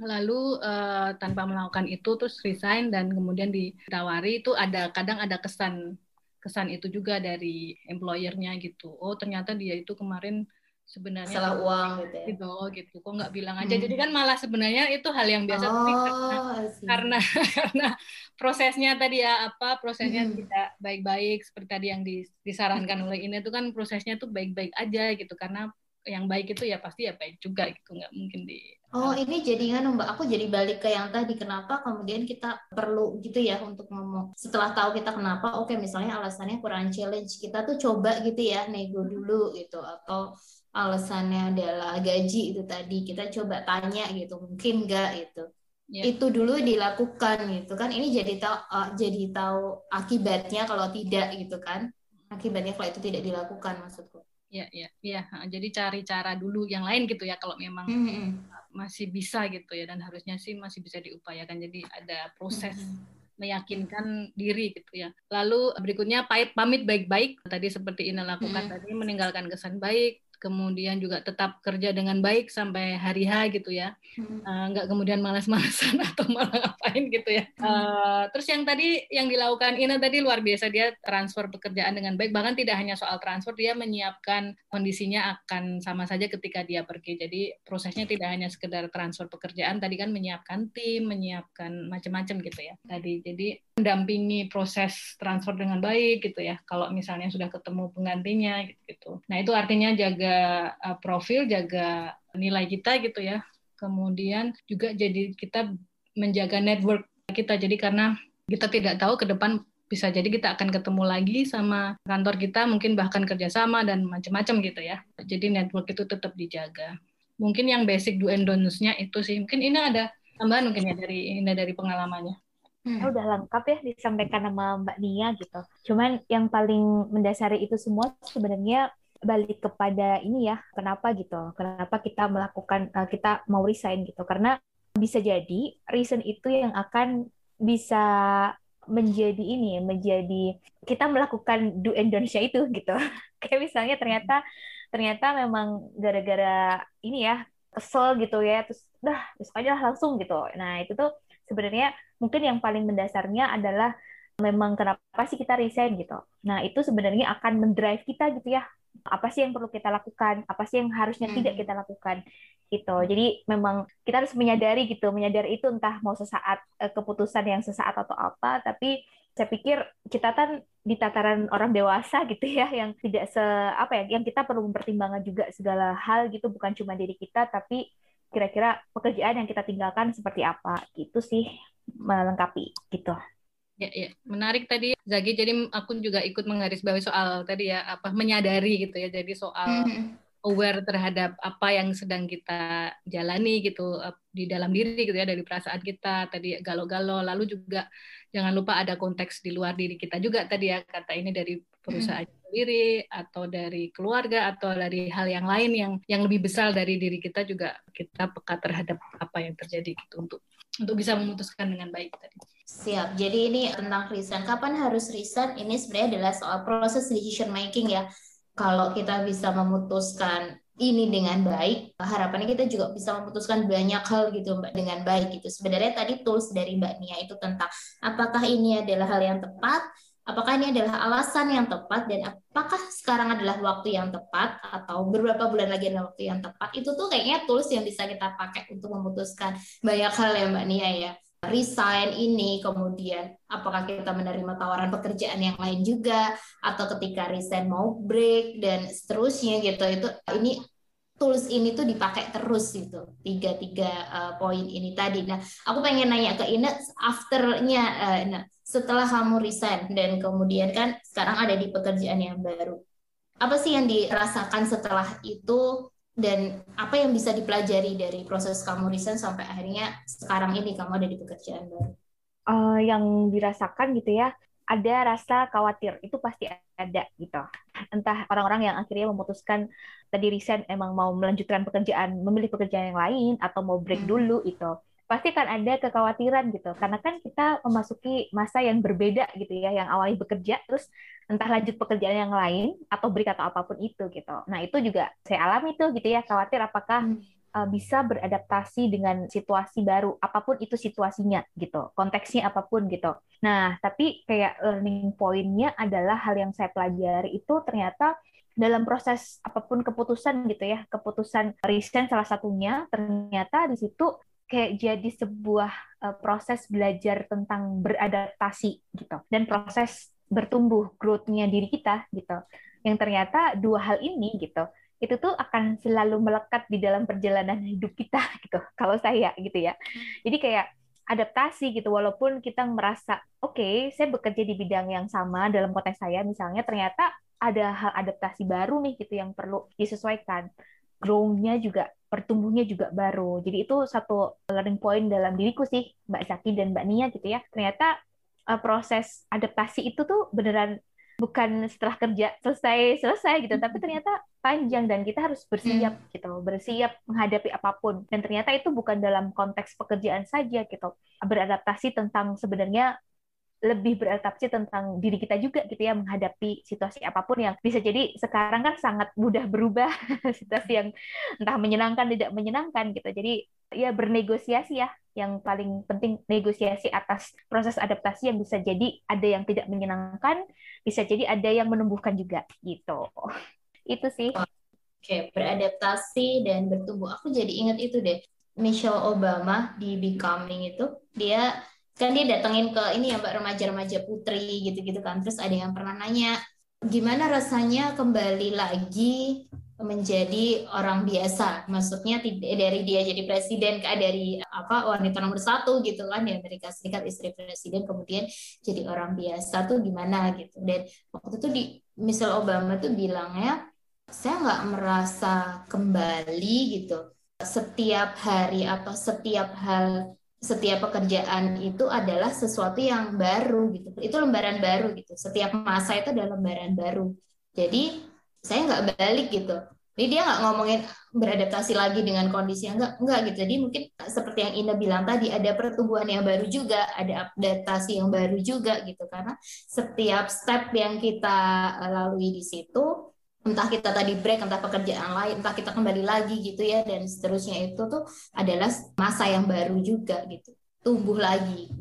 Lalu uh, tanpa melakukan itu terus resign dan kemudian ditawari itu ada kadang ada kesan kesan itu juga dari employernya gitu. Oh ternyata dia itu kemarin sebenarnya salah uang gitu ya. gitu oh gitu. Kok nggak bilang aja? Hmm. jadi kan malah sebenarnya itu hal yang biasa oh, tapi karena karena, karena prosesnya tadi ya apa prosesnya hmm. tidak baik-baik seperti tadi yang disarankan oleh ini itu kan prosesnya tuh baik-baik aja gitu. Karena yang baik itu ya pasti ya baik juga gitu nggak mungkin di Oh ini jadi kan mbak. Aku jadi balik ke yang tadi kenapa kemudian kita perlu gitu ya untuk ngomong. Setelah tahu kita kenapa oke okay, misalnya alasannya kurang challenge kita tuh coba gitu ya nego dulu gitu. Atau alasannya adalah gaji itu tadi. Kita coba tanya gitu mungkin enggak itu yeah. itu dulu dilakukan gitu kan. Ini jadi tahu uh, jadi tahu akibatnya kalau tidak gitu kan. Akibatnya kalau itu tidak dilakukan maksudku. Ya ya ya. Jadi cari cara dulu yang lain gitu ya kalau memang mm -hmm. masih bisa gitu ya dan harusnya sih masih bisa diupayakan. Jadi ada proses mm -hmm. meyakinkan diri gitu ya. Lalu berikutnya pamit baik-baik. Tadi seperti ini lakukan hmm. tadi meninggalkan kesan baik, kemudian juga tetap kerja dengan baik sampai hari H gitu ya, hmm. uh, nggak kemudian malas-malasan atau malah ngapain gitu ya. Uh, terus yang tadi yang dilakukan Ina tadi luar biasa dia transfer pekerjaan dengan baik, bahkan tidak hanya soal transfer dia menyiapkan kondisinya akan sama saja ketika dia pergi. Jadi prosesnya tidak hanya sekedar transfer pekerjaan, tadi kan menyiapkan tim, menyiapkan macam-macam gitu ya. Tadi jadi mendampingi proses transfer dengan baik gitu ya. Kalau misalnya sudah ketemu penggantinya gitu. Nah itu artinya jaga jaga uh, profil, jaga nilai kita gitu ya. Kemudian juga jadi kita menjaga network kita. Jadi karena kita tidak tahu ke depan bisa jadi kita akan ketemu lagi sama kantor kita, mungkin bahkan kerjasama dan macam-macam gitu ya. Jadi network itu tetap dijaga. Mungkin yang basic do and don'ts-nya itu sih. Mungkin ini ada tambahan mungkin ya dari ini dari pengalamannya. Hmm. udah lengkap ya disampaikan sama Mbak Nia gitu. Cuman yang paling mendasari itu semua sebenarnya balik kepada ini ya kenapa gitu kenapa kita melakukan uh, kita mau resign gitu. Karena bisa jadi reason itu yang akan bisa menjadi ini menjadi kita melakukan do and don't itu gitu. Kayak misalnya ternyata ternyata memang gara-gara ini ya kesel gitu ya terus dah besok aja langsung gitu. Nah itu tuh sebenarnya mungkin yang paling mendasarnya adalah memang kenapa sih kita resign gitu. Nah itu sebenarnya akan mendrive kita gitu ya apa sih yang perlu kita lakukan, apa sih yang harusnya hmm. tidak kita lakukan gitu. Jadi memang kita harus menyadari gitu, menyadari itu entah mau sesaat eh, keputusan yang sesaat atau apa, tapi saya pikir kita kan di tataran orang dewasa gitu ya yang tidak se apa ya yang kita perlu mempertimbangkan juga segala hal gitu bukan cuma diri kita tapi kira-kira pekerjaan yang kita tinggalkan seperti apa gitu sih melengkapi gitu. Ya, ya, menarik tadi Zagi. Jadi aku juga ikut menggarisbawahi soal tadi ya apa menyadari gitu ya. Jadi soal mm-hmm. aware terhadap apa yang sedang kita jalani gitu di dalam diri gitu ya dari perasaan kita tadi galau-galau. Lalu juga jangan lupa ada konteks di luar diri kita juga tadi ya kata ini dari perusahaan mm-hmm. sendiri atau dari keluarga atau dari hal yang lain yang yang lebih besar dari diri kita juga kita peka terhadap apa yang terjadi gitu untuk untuk bisa memutuskan dengan baik tadi. Siap. Jadi ini tentang resign. Kapan harus resign? Ini sebenarnya adalah soal proses decision making ya. Kalau kita bisa memutuskan ini dengan baik, harapannya kita juga bisa memutuskan banyak hal gitu Mbak dengan baik gitu. Sebenarnya tadi tools dari Mbak Nia itu tentang apakah ini adalah hal yang tepat, apakah ini adalah alasan yang tepat dan apakah sekarang adalah waktu yang tepat atau beberapa bulan lagi adalah waktu yang tepat itu tuh kayaknya tools yang bisa kita pakai untuk memutuskan banyak hal ya Mbak Nia ya resign ini, kemudian apakah kita menerima tawaran pekerjaan yang lain juga, atau ketika resign mau break dan seterusnya gitu. Itu ini tools ini tuh dipakai terus gitu tiga tiga uh, poin ini tadi. Nah, aku pengen nanya ke Ina afternya, uh, setelah kamu resign dan kemudian kan sekarang ada di pekerjaan yang baru. Apa sih yang dirasakan setelah itu dan apa yang bisa dipelajari dari proses kamu resign sampai akhirnya sekarang ini kamu ada di pekerjaan baru? Uh, yang dirasakan gitu ya, ada rasa khawatir itu pasti ada gitu. Entah orang-orang yang akhirnya memutuskan tadi resign emang mau melanjutkan pekerjaan, memilih pekerjaan yang lain atau mau break hmm. dulu itu pasti kan ada kekhawatiran gitu. Karena kan kita memasuki masa yang berbeda gitu ya yang awalnya bekerja terus entah lanjut pekerjaan yang lain atau break atau apa pun itu gitu. Nah itu juga saya alami tuh gitu ya khawatir apakah uh, bisa beradaptasi dengan situasi baru apa pun itu situasinya gitu konteksnya apa pun gitu. Nah tapi kayak learning pointnya adalah hal yang saya pelajari itu ternyata dalam proses apa pun keputusan gitu ya keputusan resign salah satunya ternyata di situ kayak jadi sebuah uh, proses belajar tentang beradaptasi gitu dan proses bertumbuh growth-nya diri kita gitu. Yang ternyata dua hal ini gitu itu tuh akan selalu melekat di dalam perjalanan hidup kita gitu kalau saya gitu ya. Jadi kayak adaptasi gitu walaupun kita merasa oke okay, saya bekerja di bidang yang sama dalam konteks saya misalnya ternyata ada hal adaptasi baru nih gitu yang perlu disesuaikan. Grow-nya juga pertumbuhnya juga baru. Jadi itu satu learning point dalam diriku sih, Mbak Zaki dan Mbak Nia gitu ya. Ternyata uh, proses adaptasi itu tuh beneran bukan setelah kerja selesai selesai gitu, tapi ternyata panjang dan kita harus bersiap hmm. gitu, bersiap menghadapi apa pun. Dan ternyata itu bukan dalam konteks pekerjaan saja gitu. Beradaptasi tentang sebenarnya lebih beradaptasi tentang diri kita juga gitu ya menghadapi situasi apa pun yang bisa jadi sekarang kan sangat mudah berubah situasi yang entah menyenangkan tidak menyenangkan gitu. Jadi ya bernegosiasi ya. Yang paling penting negosiasi atas proses adaptasi yang bisa jadi ada yang tidak menyenangkan bisa jadi ada yang menumbuhkan juga gitu. Itu sih. Oke beradaptasi dan bertumbuh. Aku jadi ingat itu deh Michelle Obama di Becoming itu dia kan dia datengin ke ini ya mbak remaja-remaja putri gitu-gitu kan. Terus ada yang pernah nanya gimana rasanya kembali lagi menjadi orang biasa? Maksudnya tidak dari dia jadi presiden ke dari apa wanita nomor satu gitu kan di Amerika Serikat istri presiden kemudian jadi orang biasa tuh gimana gitu. Dan waktu itu di Michelle Obama tuh bilangnya saya nggak merasa kembali gitu. Setiap hari atau setiap hal setiap pekerjaan itu adalah sesuatu yang baru gitu. Itu lembaran baru gitu. Setiap masa itu adalah lembaran baru. Jadi saya nggak balik gitu. Jadi dia nggak ngomongin beradaptasi lagi dengan kondisi yang enggak, enggak gitu. Jadi mungkin seperti yang Ina bilang tadi ada pertumbuhan yang baru juga, ada adaptasi yang baru juga gitu. Karena setiap step yang kita lalui di situ entah kita tadi break, entah pekerjaan lain, entah kita kembali lagi gitu ya, dan seterusnya itu tuh adalah masa yang baru juga gitu, tumbuh lagi.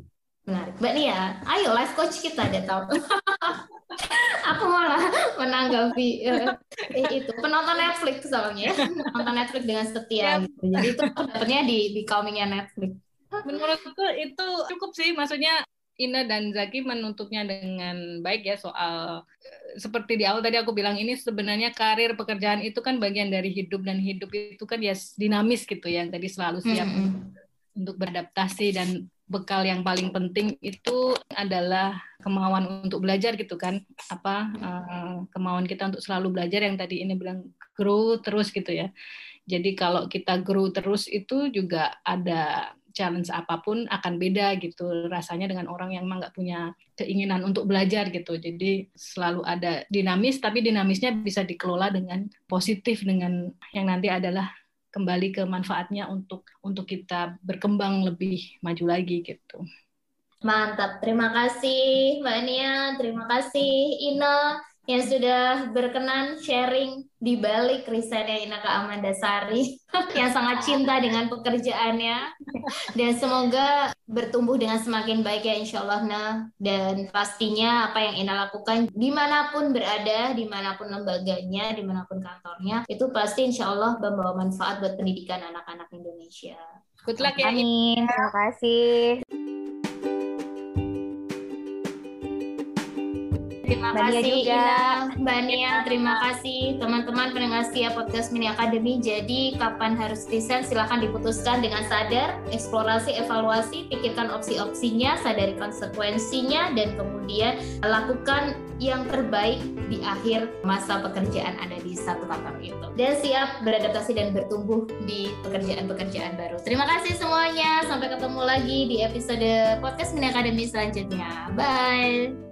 Menarik. Mbak Nia, ayo life coach kita deh tahu. Aku malah menanggapi uh, itu penonton Netflix soalnya, nonton Netflix dengan setia. Ya. Gitu. Jadi itu dapetnya di becomingnya Netflix. Menurutku itu cukup sih, maksudnya Ina dan Zaki menutupnya dengan baik ya soal eh, seperti di awal tadi aku bilang ini sebenarnya karir pekerjaan itu kan bagian dari hidup dan hidup itu kan ya dinamis gitu ya tadi selalu siap mm -hmm. untuk beradaptasi dan bekal yang paling penting itu adalah kemauan untuk belajar gitu kan apa uh, kemauan kita untuk selalu belajar yang tadi ini bilang grow terus gitu ya jadi kalau kita grow terus itu juga ada challenge apa pun akan beda gitu rasanya dengan orang yang memang nggak punya keinginan untuk belajar gitu. Jadi selalu ada dinamis, tapi dinamisnya bisa dikelola dengan positif dengan yang nanti adalah kembali ke manfaatnya untuk untuk kita berkembang lebih maju lagi gitu. Mantap, terima kasih Mbak Nia, terima kasih Ina yang sudah berkenan sharing di balik risetnya Inaka Amanda Sari yang sangat cinta dengan pekerjaannya dan semoga bertumbuh dengan semakin baik ya insya Allah nah dan pastinya apa yang Ina lakukan di mana pun berada di mana pun lembaganya di mana pun kantornya itu pasti insya Allah membawa manfaat buat pendidikan anak-anak Indonesia. Good luck ya. Amin. Terima kasih. Terima Mbak Nia kasih juga. Ina, Mbak Nia, terima kasih teman-teman pendengar setia podcast Mini Academy. Jadi kapan harus desain silahkan diputuskan dengan sadar, eksplorasi, evaluasi, pikirkan opsi-opsinya, sadari konsekuensinya, dan kemudian lakukan yang terbaik di akhir masa pekerjaan Anda di satu kantor itu. Dan siap beradaptasi dan bertumbuh di pekerjaan-pekerjaan baru. Terima kasih semuanya. Sampai ketemu lagi di episode podcast Mini Academy selanjutnya. Bye.